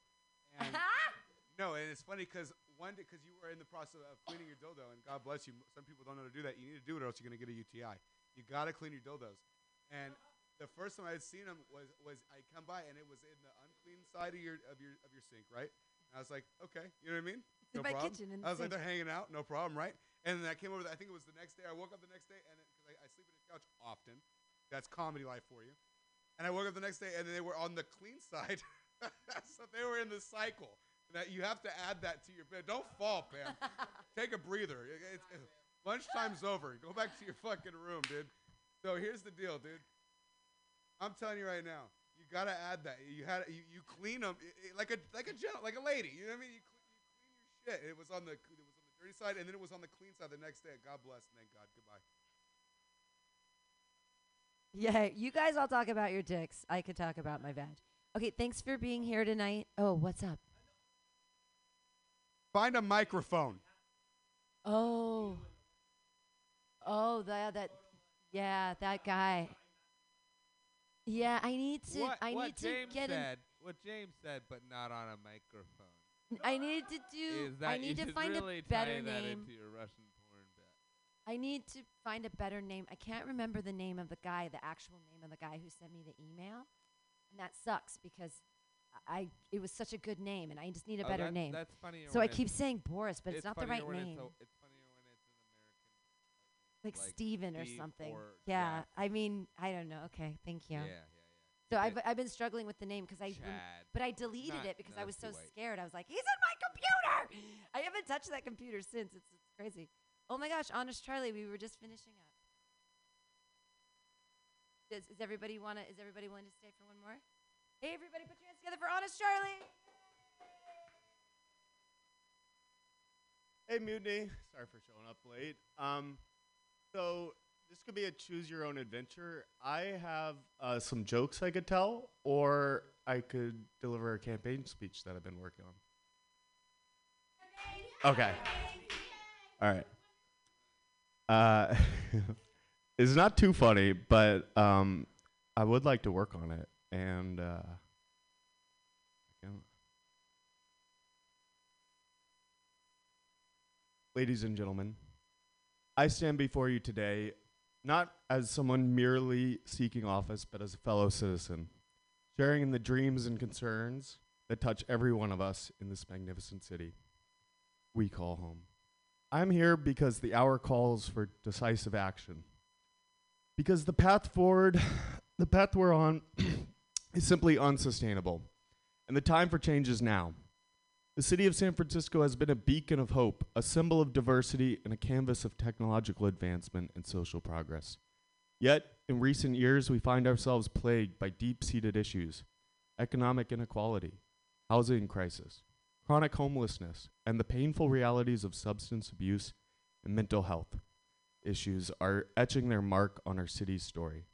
And no, and it's funny because one, because you were in the process of cleaning your dildo, and God bless you. m- Some people don't know how to do that. You need to do it, or else you're gonna get a UTI. You gotta clean your dildos. And the first time I had seen them was was I come by and it was in the unclean side of your of your of your sink, right? And I was like, okay, you know what I mean? in my problem. kitchen in I was the like, they're hanging out, no problem, right? And then I came over. I think it was the next day. I woke up the next day, and because I, I sleep on the couch often, that's comedy life for you. And I woke up the next day, and they were on the clean side, so they were in the cycle. That you have to add that to your bed. Don't fall, Pam. Take a breather. It- it's- lunchtime's over. Go back to your fucking room, dude. So here's the deal, dude. I'm telling you right now, you gotta add that. You had you, you clean them like a like a like a lady. You know what I mean? You, cl- you clean your shit. It was on the it was on the dirty side, and then it was on the clean side the next day. God bless. Thank God. Goodbye. Yeah, you guys all talk about your dicks. I could talk about my vag. Okay, thanks for being here tonight. Oh, what's up? Find a microphone. Oh. Oh, that that yeah, that guy. Yeah, I need to what I what need to James get in said, what James said, but not on a microphone. I need to do that I need to find really a better name. into your Russian porn bit. I need to find a better name. I can't remember the name of the guy, the actual name of the guy who sent me the email. And that sucks because I it was such a good name and I just need a Oh, better that's- name. that's funnier So I keep saying Boris, but it's, it's not the right name. it's funnier when it's an American, like, like Steven or something. or yeah. I mean, I don't know. Okay, thank you. Yeah, So I've I've been struggling with the name because I Chad. but I deleted Not- it because no, I was that's so too white. scared. I was like, he's in my computer. I haven't touched that computer since. It's, it's crazy. Oh my gosh, Honest Charlie, we were just finishing up. Does, is everybody wanna? Is everybody willing to stay for one more? Hey, everybody, put your hands together for Honest Charlie. Hey, Mutiny. Sorry for showing up late. Um, so this could be a choose your own adventure. I have uh, some jokes I could tell, or I could deliver a campaign speech that I've been working on. Okay. All right. Uh, it's not too funny, but um, I would like to work on it, and uh, Ladies and gentlemen, I stand before you today not as someone merely seeking office, but as a fellow citizen, sharing in the dreams and concerns that touch every one of us in this magnificent city we call home. I'm here because the hour calls for decisive action. Because the path forward, the path we're on, is simply unsustainable, and the time for change is now. The city of San Francisco has been a beacon of hope, a symbol of diversity, and a canvas of technological advancement and social progress. Yet, in recent years, we find ourselves plagued by deep seated issues economic inequality, housing crisis, chronic homelessness, and the painful realities of substance abuse and mental health issues are etching their mark on our city's story.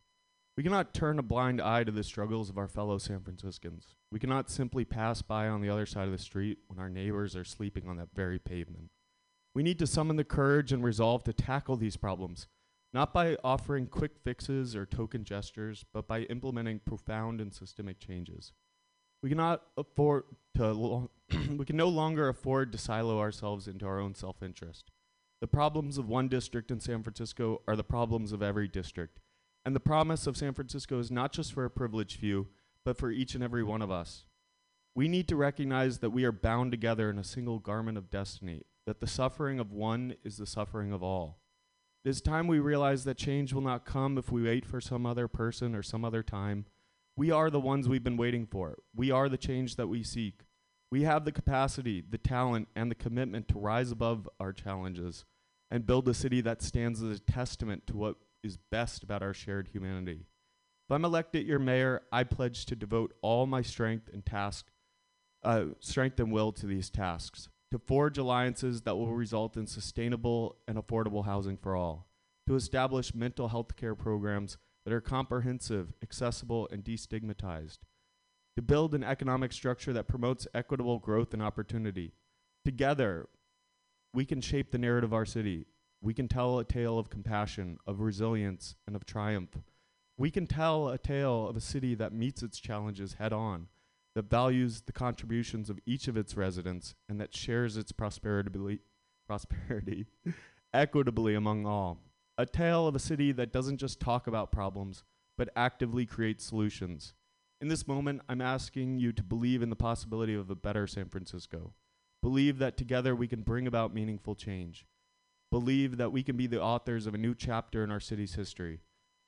We cannot turn a blind eye to the struggles of our fellow San Franciscans. We cannot simply pass by on the other side of the street when our neighbors are sleeping on that very pavement. We need to summon the courage and resolve to tackle these problems, not by offering quick fixes or token gestures, but by implementing profound and systemic changes. We cannot afford to lo- we can no longer afford to silo ourselves into our own self-interest. The problems of one district in San Francisco are the problems of every district. And the promise of San Francisco is not just for a privileged few, but for each and every one of us. We need to recognize that we are bound together in a single garment of destiny, that the suffering of one is the suffering of all. It is time we realize that change will not come if we wait for some other person or some other time. We are the ones we've been waiting for. We are the change that we seek. We have the capacity, the talent, and the commitment to rise above our challenges and build a city that stands as a testament to what is best about our shared humanity. If I'm elected your mayor, I pledge to devote all my strength and task, uh, strength and will to these tasks, to forge alliances that will result in sustainable and affordable housing for all, to establish mental health care programs that are comprehensive, accessible, and destigmatized, to build an economic structure that promotes equitable growth and opportunity. Together, we can shape the narrative of our city. We can tell a tale of compassion, of resilience, and of triumph. We can tell a tale of a city that meets its challenges head on, that values the contributions of each of its residents, and that shares its prosperity, prosperity equitably among all. A tale of a city that doesn't just talk about problems, but actively create solutions. In this moment, I'm asking you to believe in the possibility of a better San Francisco. Believe that together we can bring about meaningful change. Believe that we can be the authors of a new chapter in our city's history,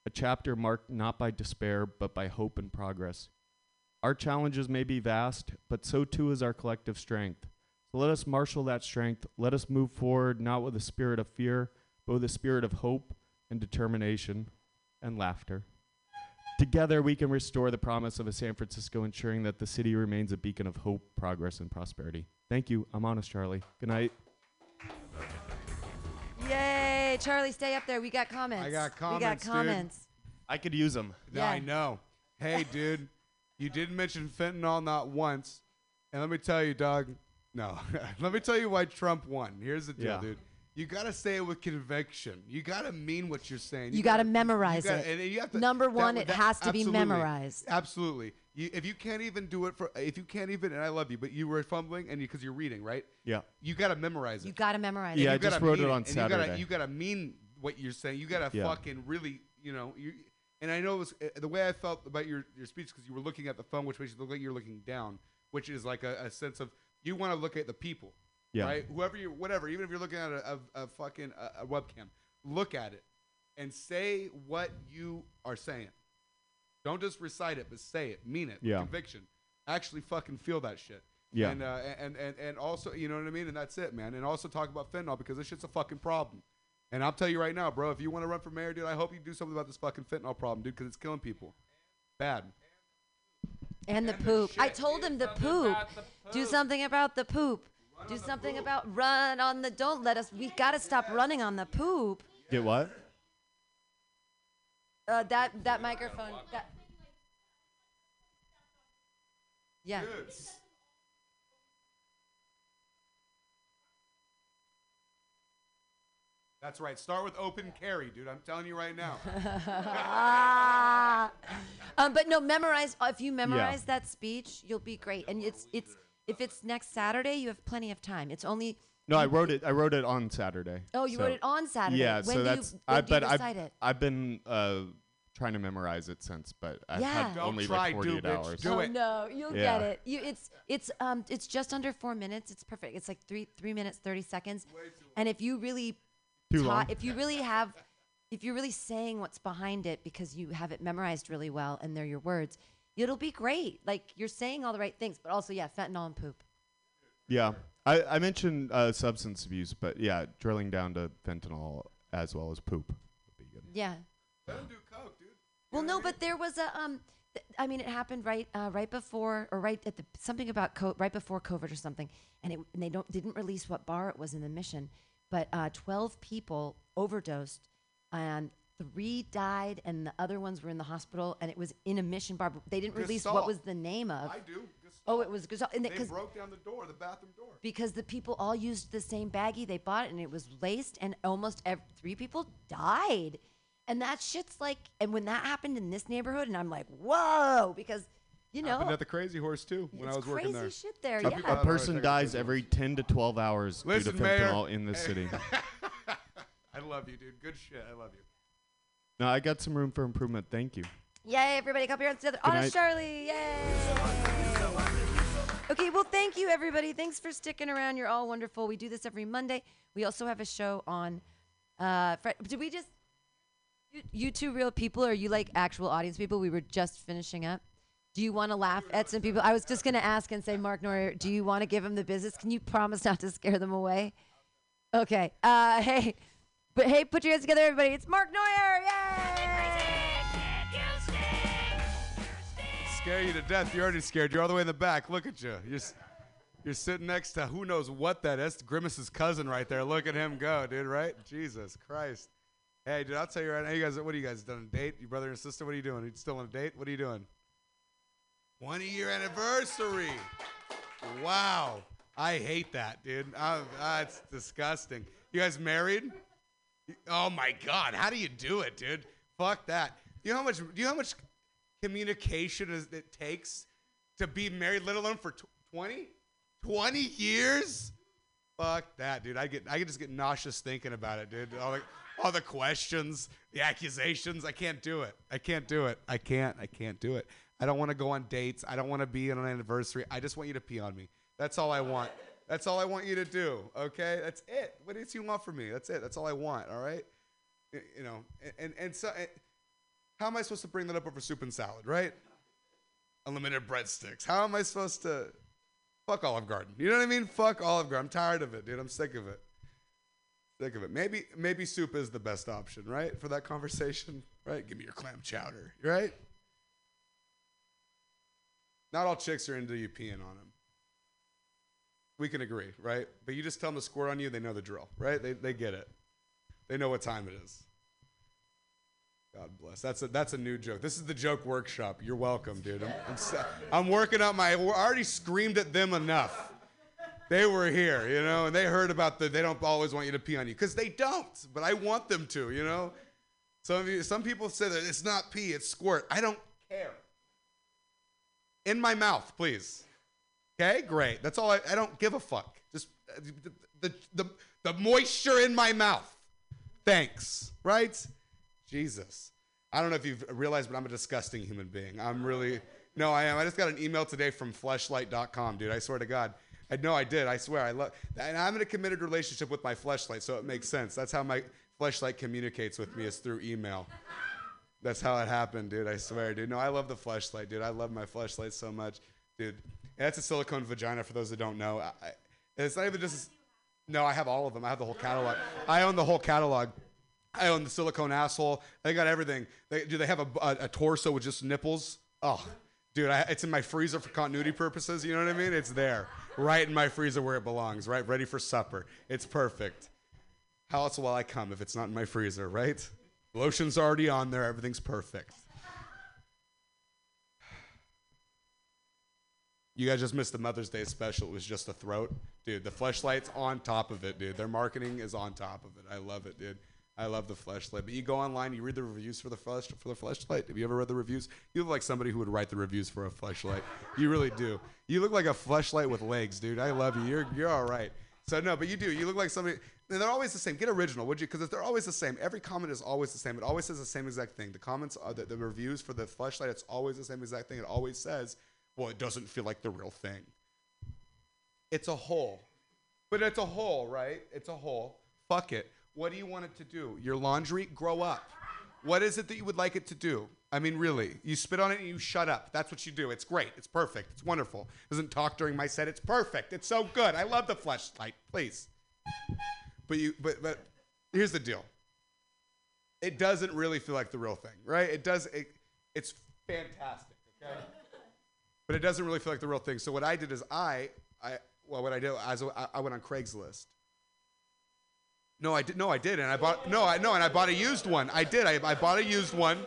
a chapter marked not by despair, but by hope and progress. Our challenges may be vast, but so too is our collective strength. So let us marshal that strength. Let us move forward not with a spirit of fear, but with a spirit of hope and determination and laughter. Together, we can restore the promise of a San Francisco, ensuring that the city remains a beacon of hope, progress, and prosperity. Thank you. I'm honest, Charlie. Good night. Yay, Charlie, stay up there. We got comments. I got comments. We got dude. comments. I could use them. Yeah, I know. Hey, dude, you didn't mention fentanyl not once, and let me tell you, dog. No, let me tell you why Trump won. Here's the deal, Yeah. dude. You gotta say it with conviction. You gotta mean what you're saying. You gotta memorize gotta- it. and you have to- Number that- one, it has to be memorized. Absolutely. You, if you can't even do it for, if you can't even, and I love you, but you were fumbling, and because you, are reading, right? Yeah. You gotta memorize it. You got to memorize it. Yeah, it. I You just gotta wrote mean it on and You gotta, Saturday. you gotta mean what you're saying. You gotta Yeah. fucking really, you know. You, and I know it was, uh, the way I felt about your, your speech because you were looking at the phone, which makes you look like you're looking down, which is like a, a sense of you want to look at the people, Yeah. right? Whoever you, whatever, even if you're looking at a, a, a fucking a, a webcam, look at it and say what you are saying. Don't just recite it, but say it, mean it, Yeah. conviction. Actually, fucking feel that shit. Yeah. And, uh, and and and also, you know what I mean. And that's it, man. And also talk about fentanyl because this shit's a fucking problem. And I'll tell you right now, bro. If you want to run for mayor, dude, I hope you do something about this fucking fentanyl problem, dude, because it's killing people. Bad. And the poop. I told him the poop. Do something about the poop. Do something about run on the. Don't let us. We got to stop running on the poop. Get what? Uh, that that microphone. That. Yeah. That's right. Start with open carry, dude. I'm telling you right now. Ah. um, but no, memorize. uh, If you memorize that speech, you'll be great. And it's it's if it's next Saturday, you have plenty of time. It's only. No, I wrote it. I wrote it on Saturday. Oh, you so- wrote it on Saturday. Yeah, When so do you- that's. when I do you but recite I've, it? I've been uh, trying to memorize it since, but I've Yeah. had Don't only try, like do, 48 bitch. hours. Do oh it. no, you'll Yeah. get it. You, it's it's um it's just under four minutes. It's perfect. It's like three three minutes thirty seconds. And if you really Too ta- long. if you really have if you're really saying what's behind it because you have it memorized really well and they're your words, it'll be great. Like you're saying all the right things, but also yeah, fentanyl and poop. Yeah, I, I mentioned uh, substance abuse, but yeah, drilling down to fentanyl as well as poop would be good. Yeah. Let him do coke, dude. Well, no, but there was a um. th- I mean, it happened right uh, right before or right at the something about co- right before COVID or something, and it and they don't didn't release what bar it was in the mission, but uh, twelve people overdosed, and three died, and the other ones were in the hospital, and it was in a mission bar. but They didn't release what was the name of. I do. Oh, it was Gestalt, and They because broke down the door, the bathroom door. because the people all used the same baggie they bought and it was laced and almost ev- three people died and that shit's like and when that happened in this neighborhood and i'm like whoa because you know Happened at the Crazy Horse too when I It's was working crazy there. shit there, Some yeah. people A person dies every 10 to 12 hours Listen, due to Mayor. fentanyl in this Hey. city. I love you, dude. Good shit. I love you. No, I got some room for improvement. Thank you. yay everybody come here and together Good honest charlie yay okay well thank you everybody. Thanks for sticking around. You're all wonderful. We do this every monday. We also have a show on uh did we just you, you two real people or are you like actual audience people? We were just finishing up. Do you want to laugh at some people? I was just going to ask and say mark Neuer, do you want to give them the business? Can you promise not to scare them away? Okay uh hey but hey put your hands together everybody. It's mark Neuer yay Scare you to death. You're already scared. You're all the way in the back. Look at you. You're, you're sitting next to who knows what that is. Grimace's cousin right there. Look at him go, dude. Right? Jesus Christ. Hey, dude. I'll tell you right now. You guys, what are you guys done? A date? Your brother and sister? What are you doing? Are you still on a date? What are you doing? 20 year anniversary. Wow. I hate that, dude. That's disgusting. You guys married? Oh my God. How do you do it, dude? Fuck that. You know how much? Do you know how much communication is, it takes to be married, let alone for tw- 20? 20 years? Fuck that, dude. I get I just get nauseous thinking about it, dude. I'm like, all the questions, the accusations. I can't do it. I can't do it. I can't. I can't do it. I don't want to go on dates. I don't want to be on an anniversary. I just want you to pee on me. That's all I want. That's all I want you to do. Okay, that's it. What else you want from me? That's it. That's all I want. All right. You know, and and, and so, and how am I supposed to bring that up over soup and salad? Right. Unlimited breadsticks. How am I supposed to? Fuck Olive Garden. You know what I mean? Fuck Olive Garden. I'm tired of it, dude. I'm sick of it. Sick of it. Maybe maybe soup is the best option, right? For that conversation, right? Give me your clam chowder, right? Not all chicks are into you peeing on them. We can agree, right? But you just tell them to squirt on you, they know the drill, right? They, they get it. They know what time it is. God bless. That's a that's a new joke. This is the joke workshop. You're welcome, dude. I'm, I'm, I'm working out my. I already screamed at them enough. They were here, you know, and they heard about the. They don't always want you to pee on you because they don't, but I want them to, you know. Some of you, some people say that it's not pee, it's squirt. I don't care. In my mouth, please. Okay, great. That's all. I, I don't give a fuck. Just uh, the, the the the moisture in my mouth. Thanks. Right. Jesus. I don't know if you've realized, but I'm a disgusting human being. I'm really, no, I am. I just got an email today from fleshlight.com, dude. I swear to God. I know I did. I swear. I love, and I'm in a committed relationship with my fleshlight, so it makes sense. That's how my fleshlight communicates with me is through email. That's how it happened, dude. I swear, dude. No, I love the fleshlight, dude. I love my fleshlight so much, dude. And that's a silicone vagina for those that don't know. I, it's not even just. No, I have all of them. I have the whole catalog. I own the whole catalog. I own the silicone asshole. They got everything. They, do they have a, a, a torso with just nipples? Oh, dude, I, it's in my freezer for continuity purposes. You know what I mean? It's there, right in my freezer where it belongs, right? Ready for supper. It's perfect. How else will I come if it's not in my freezer, right? Lotion's already on there. Everything's perfect. You guys just missed the Mother's Day special. It was just a throat. Dude, the fleshlight's on top of it, dude. Their marketing is on top of it. I love it, dude. I love the fleshlight. But you go online, you read the reviews for the flesh for the fleshlight. Have you ever read the reviews? You look like somebody who would write the reviews for a fleshlight. You really do. You look like a fleshlight with legs, dude. I love you. You're you're all right. So no, but you do. You look like somebody. and They're always the same. Get original, would you? Because they're always the same. Every comment is always the same. It always says the same exact thing. The comments, are the, the reviews for the fleshlight, it's always the same exact thing. It always says, "Well, it doesn't feel like the real thing." It's a hole. But it's a hole, right? It's a hole. Fuck it. What do you want it to do? Your laundry? Grow up. What is it that you would like it to do? I mean, really. You spit on it and you shut up. That's what you do. It's great. It's perfect. It's wonderful. Doesn't talk during my set. It's perfect. It's so good. I love the fleshlight. Please. But you but but here's the deal. It doesn't really feel like the real thing, right? It does it, it's fantastic, okay? But it doesn't really feel like the real thing. So what I did is I I well what I did I, I went on Craigslist. No, I did. No, I did, and I bought. No, I no, and I bought a used one. I did. I, I bought a used one.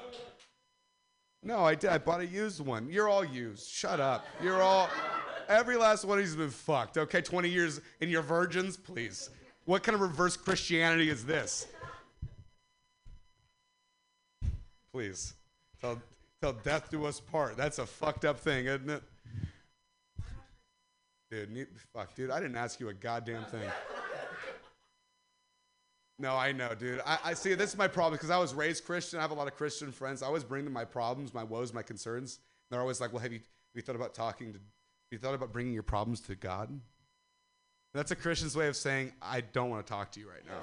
No, I did. I bought a used one. You're all used. Shut up. You're all. Every last one of you's been fucked. Okay, 20 years and you're virgins, please. What kind of reverse Christianity is this? Please, tell till death do us part. That's a fucked up thing, isn't it? Dude, fuck, dude. I didn't ask you a goddamn thing. No, I know, dude. I, I see. This is my problem because I was raised Christian. I have a lot of Christian friends. I always bring them my problems, my woes, my concerns. They're always like, "Well, have you have you thought about talking to? Have you thought about bringing your problems to God?" That's a Christian's way of saying, "I don't want to talk to you right now."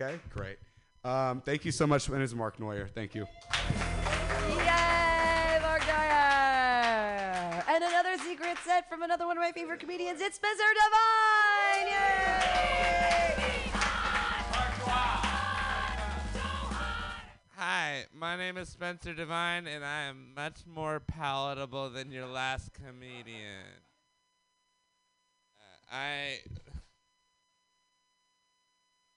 Okay, great. Um, thank you so much. Name is Mark Neuer. Thank you. Yay, Mark Dyer! And another secret set from another one of my favorite comedians. It's Spencer Devine! Name is Spencer Devine, and I am much more palatable than your last comedian. Uh, I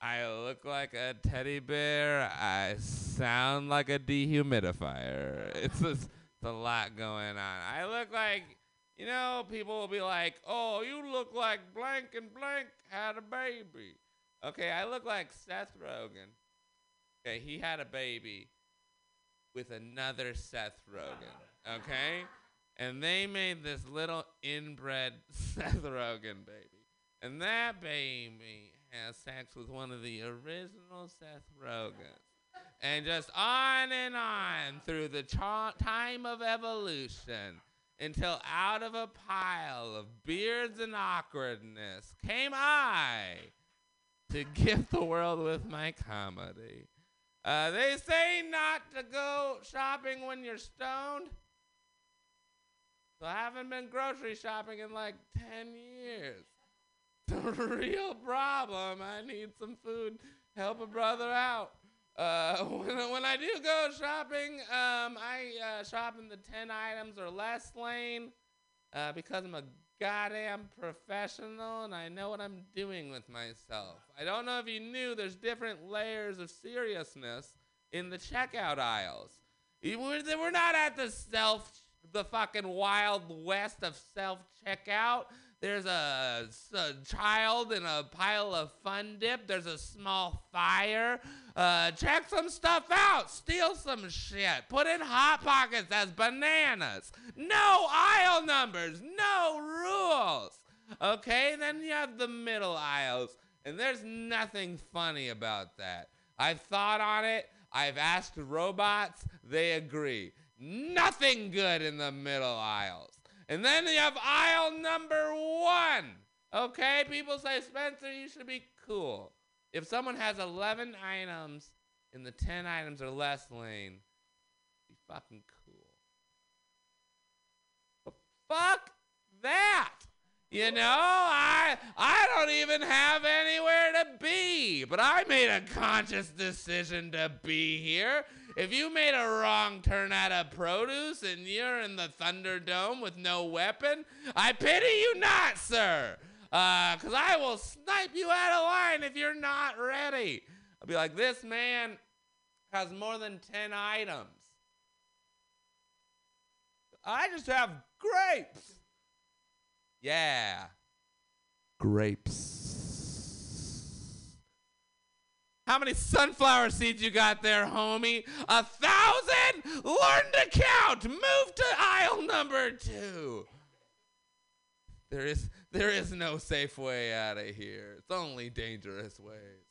I look like a teddy bear. I sound like a dehumidifier. It's just it's a lot going on. I look like you know, people will be like, "Oh, you look like blank and blank had a baby." Okay, I look like Seth Rogen. Okay, he had a baby with another Seth Rogen. Okay? And they made this little inbred Seth Rogen baby. and that baby has sex with one of the original Seth Rogens. And just on and on through the cha- time of evolution until out of a pile of beards and awkwardness came I to gift the world with my comedy. Uh, they say not to go shopping when you're stoned. So I haven't been grocery shopping in like 10 years. It's a real problem. I need some food. Help a brother out. Uh, when, when I do go shopping, um, I uh, shop in the 10 items or less lane uh, because I'm a goddamn professional and I know what I'm doing with myself. I don't know if you knew there's different layers of seriousness in the checkout aisles. We're, not at the self, the fucking wild west of self checkout. There's a child in a pile of fun dip. There's a small fire. Uh, check some stuff out. Steal some shit. Put in hot pockets as bananas. No aisle numbers. No rules. Okay, then you have the middle aisles, and there's nothing funny about that. I've thought on it. I've asked robots. They agree. Nothing good in the middle aisles. And then you have aisle number one. Okay, people say, Spencer, you should be cool. If someone has 11 items in the 10 items or less lane, be fucking cool. But fuck that. You know, I I don't even have anywhere to be, but I made a conscious decision to be here. If you made a wrong turn out of produce and you're in the Thunderdome with no weapon, I pity you not, sir. Uh, cause I will snipe you out of line if you're not ready. I'll be like, this man has more than 10 items. I just have grapes. Yeah. Grapes. How many sunflower seeds you got there, homie? A thousand? Learn to count. Move to aisle number two. There is there is no safe way out of here. It's only dangerous ways.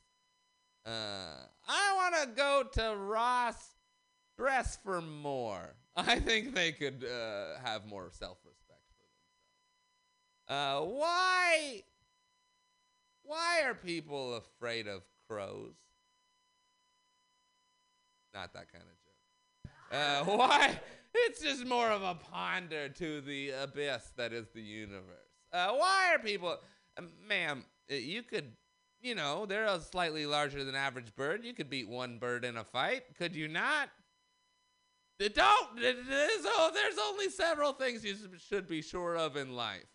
Uh, I want to go to Ross Dress for More. I think they could uh, have more self-respect for themselves. Uh, why? Why are people afraid of crows? Not that kind of joke. Uh, why? It's just more of a ponder to the abyss that is the universe. Uh, why are people, uh, ma'am? You could, you know, they're a slightly larger than average bird. You could beat one bird in a fight, could you not? Don't. oh, there's only several things you should be sure of in life.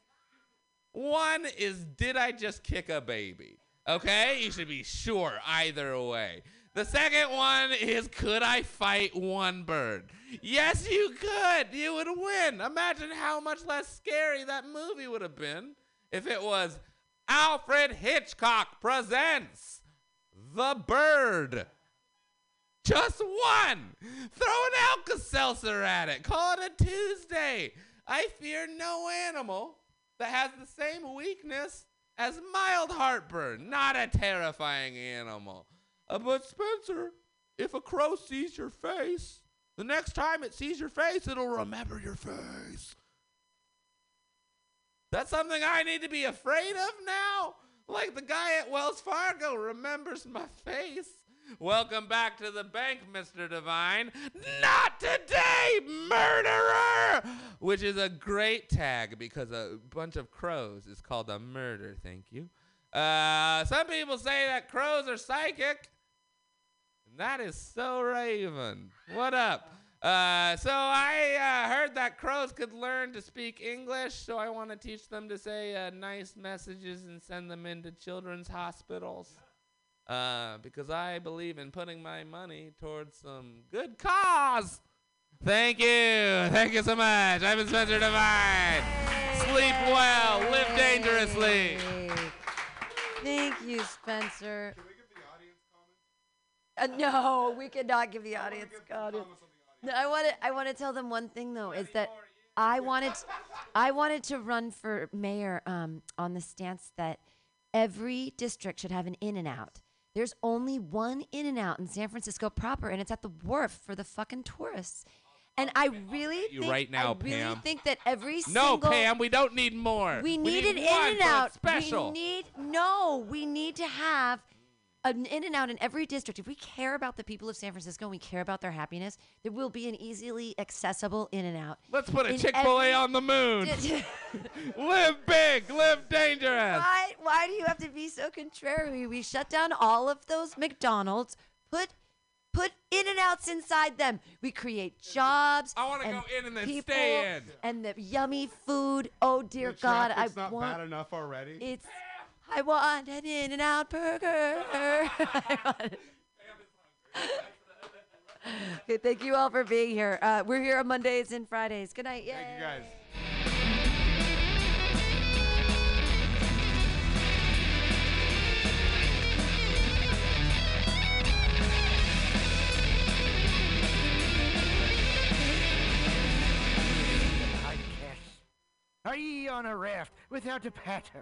One is, did I just kick a baby? Okay, you should be sure either way. The second one is, could I fight one bird? Yes, you could. You would win. Imagine how much less scary that movie would have been if it was Alfred Hitchcock presents The Bird. Just one. Throw an Alka Seltzer at it. Call it a Tuesday. I fear no animal that has the same weakness as mild heartburn. Not a terrifying animal. Uh, but Spencer, if a crow sees your face, the next time it sees your face, it'll remember your face. That's something I need to be afraid of now? Like the guy at Wells Fargo remembers my face. Welcome back to the bank, Mr. Divine. Not today, murderer! Which is a great tag because a bunch of crows is called a murder, thank you. Uh, some people say that crows are psychic. That is so Raven. What up? Uh, so I uh, heard that crows could learn to speak English, so I want to teach them to say uh, nice messages and send them into children's hospitals. Uh, because I believe in putting my money towards some good cause. Thank you. Thank you so much. I've been Spencer Divine. Sleep well. Live dangerously. Thank you, Spencer. Uh, no, we cannot give the audience. No, I want to. I want to tell them one thing though, is that I wanted, I wanted to run for mayor um, on the stance that every district should have an in and out. There's only one in and out in San Francisco proper, and it's at the wharf for the fucking tourists. And I really you think, right now, I really Pam. think that every single. No, single Pam, we don't need more. we need, an in and out. Special. We need no. We need to have an in and out in every district. If we care about the people of San Francisco and we care about their happiness, there will be an easily accessible in and out. Let's put a in Chick Fil A every- on the moon. live big, live dangerous. Why? Why do you have to be so contrary? We shut down all of those McDonald's. Put put in and outs inside them. We create jobs. I want to go in and then people stay in. And the yummy food. Oh dear The God, I traffic's not want. bad enough already. It's. I want an in and out burger. Okay, thank you all for being here. Uh, we're here on Mondays and Fridays. Good night. Yay. Thank you guys. Are ye on a raft without a paddle?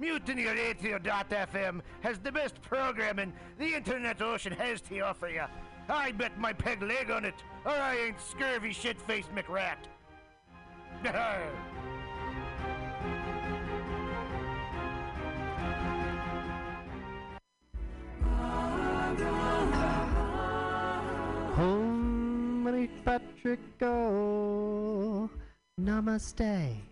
MutinyRadio.fm has the best programming the internet ocean has to offer you. I bet my peg leg on it, or I ain't scurvy shit-faced McRat. Home, Patrick, go. Namaste.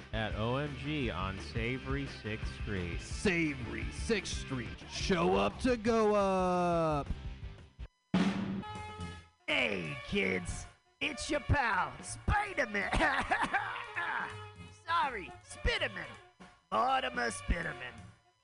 At OMG on Savory 6th Street. Savory 6th Street. Show up to go up. Hey, kids, it's your pal, Spider-Man. Sorry, Spiderman. Mortimer Spiderman.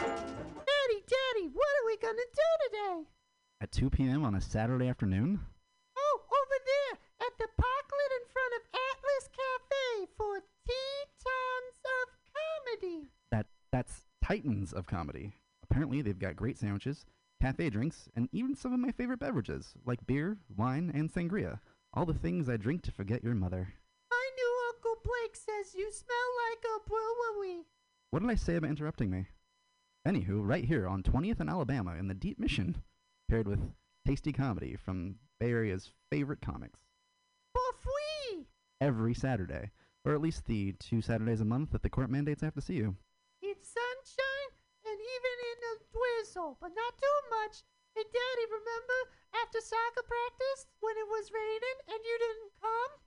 Daddy, Daddy, what are we gonna do today? At 2 p.m. on a Saturday afternoon? Oh, over there at the parklet in front of Atlas Cafe for Tetons of Comedy. That that's Titans of comedy. Apparently, they've got great sandwiches, cafe drinks, and even some of my favorite beverages, like beer, wine, and sangria. All the things I drink to forget your mother. My new Uncle Blake says you smell like a brewery. What did I say about interrupting me? Anywho, right here on 20th and Alabama in the Deep Mission, paired with tasty comedy from Bay Area's favorite comics. For free. Every Saturday, or at least the two Saturdays a month that the court mandates I have to see you. It's sunshine and even in a drizzle, but not too much. Hey, Daddy, remember after soccer practice when it was raining and you didn't come?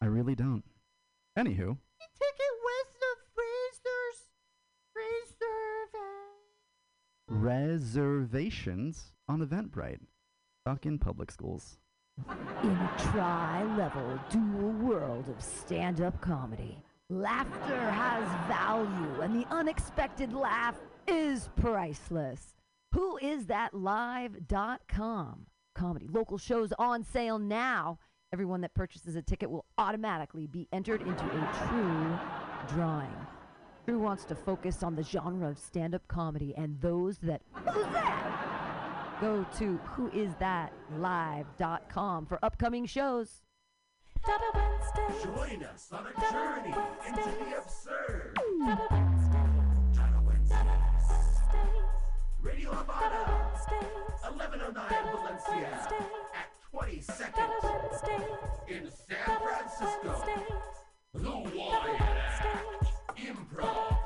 I really don't. Anywho, west of Fraser's Reserve. reservations on Eventbrite. Stuck in public schools. In a tri-level dual world of stand-up comedy, laughter has value and the unexpected laugh is priceless. Who is that live.com? Comedy local shows on sale now. Everyone that purchases a ticket will automatically be entered into a true drawing. Drew wants to focus on the genre of stand-up comedy and those that who's that? Go to whoisthatlive.com for upcoming shows. Join us on a journey into the absurd. Radio Havana, 1109 Valencia, at 22nd. In San Francisco. Wednesdays. The Improv.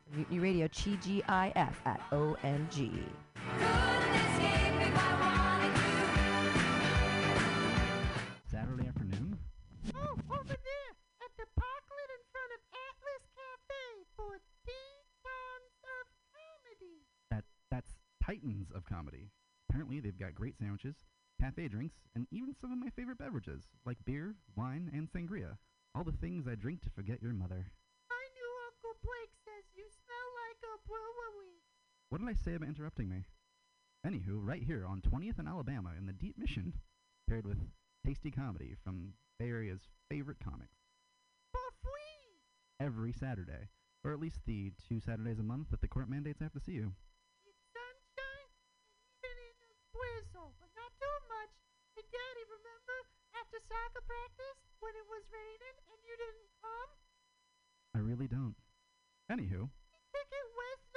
Mutiny Radio, TGIF at OMG. Saturday afternoon? Oh, over there at the parklet in front of Atlas Cafe for Titans of Comedy. That that's Titans of comedy. Apparently, they've got great sandwiches, cafe drinks, and even some of my favorite beverages, like beer, wine, and sangria. All the things I drink to forget your mother. What did I say about interrupting me? Anywho, right here on 20th and Alabama in the Deep Mission, paired with tasty comedy from Bay Area's favorite comics. Every Saturday, or at least the two Saturdays a month that the court mandates I have to see you. It's sunshine and even in a drizzle, but not too much. Hey, Daddy, remember after soccer practice when it was raining and you didn't come? I really don't. Anywho, with the freezers.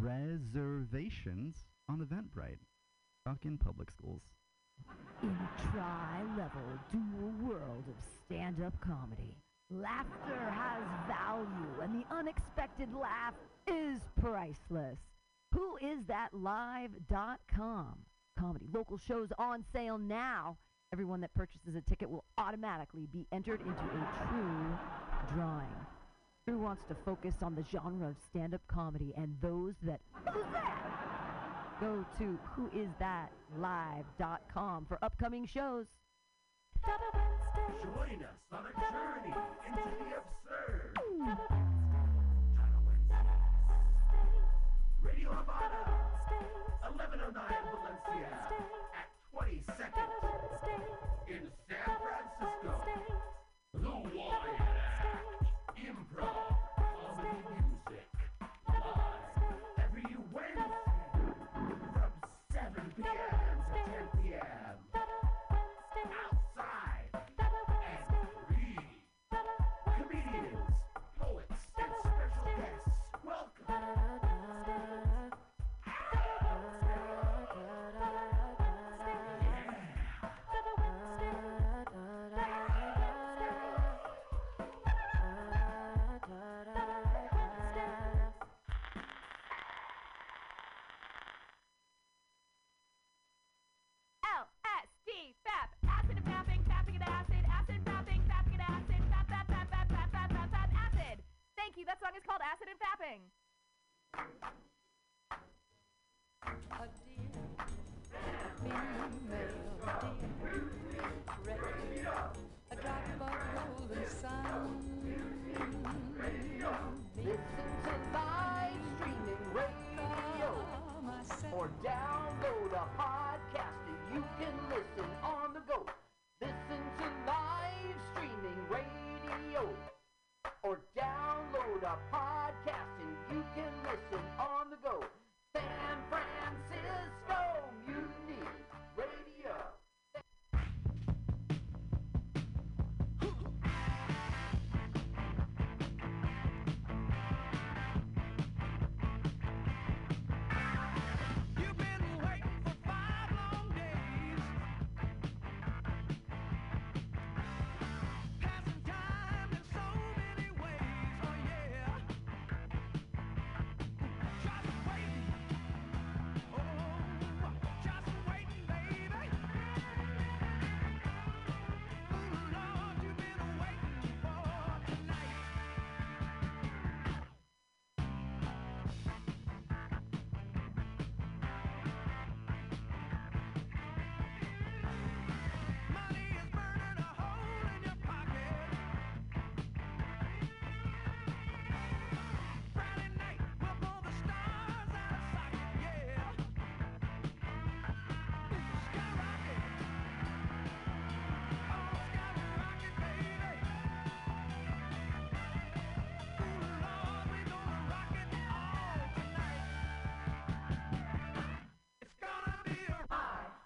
Reservations on Eventbrite. In public schools. In a tri-level dual world of stand-up comedy, laughter has value and the unexpected laugh is priceless. Who is that live.com? Comedy local shows on sale now. Everyone that purchases a ticket will automatically be entered into a true drawing. Drew wants to focus on the genre of stand-up comedy and those that that? Go to whoisthatlive.com for upcoming shows. Join us on a journey into the absurd. Radio Havana, 1109 Valencia, at 22nd in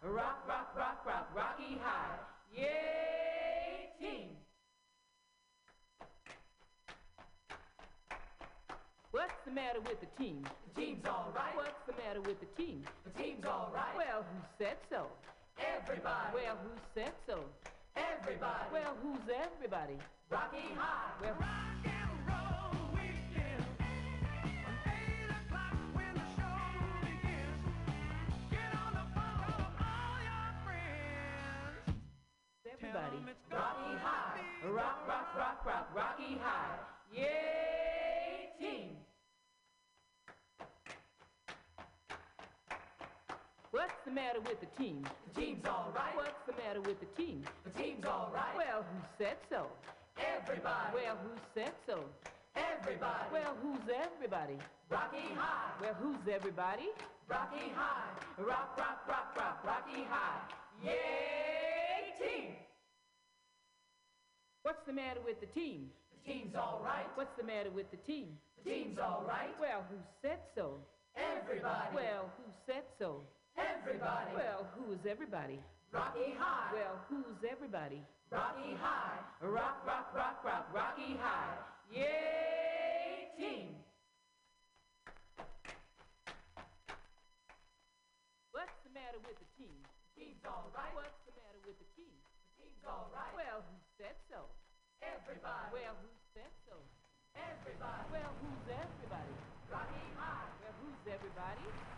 Rock, rock, rock, rock, Rocky High. Yay, team! What's the matter with the team? The team's all right. What's the matter with the team? The team's all right. Well, who said so? Everybody. Well, who said so? Everybody. Well, who's everybody? Rocky High. Well, everybody. Rocky High. Rock, rock, rock, rock, Rocky High. Yay, team! What's the matter with the team? The team's all right. What's the matter with the team? The team's all right. Well, who said so? Everybody. Well, who said so? Everybody. Well, who's everybody? Rocky High. Well, who's everybody? Rocky High. Rock, rock, rock, rock, Rocky High. Yay, team! What's the matter with the team? The team's all right. What's the matter with the team? The team's all right. Well, who said so? Everybody. Well, who said so? Everybody. Well, who is everybody? Rocky High. Well, who's everybody? Rocky High. Rock, rock, rock, rock, Rocky High. Yay, team! What's the matter with the team? The team's all right. What's the matter with the team? The team's all right. Well, who said so? Everybody. Well, who said so? Everybody. Well, who's everybody? Rocky High. Well, who's everybody?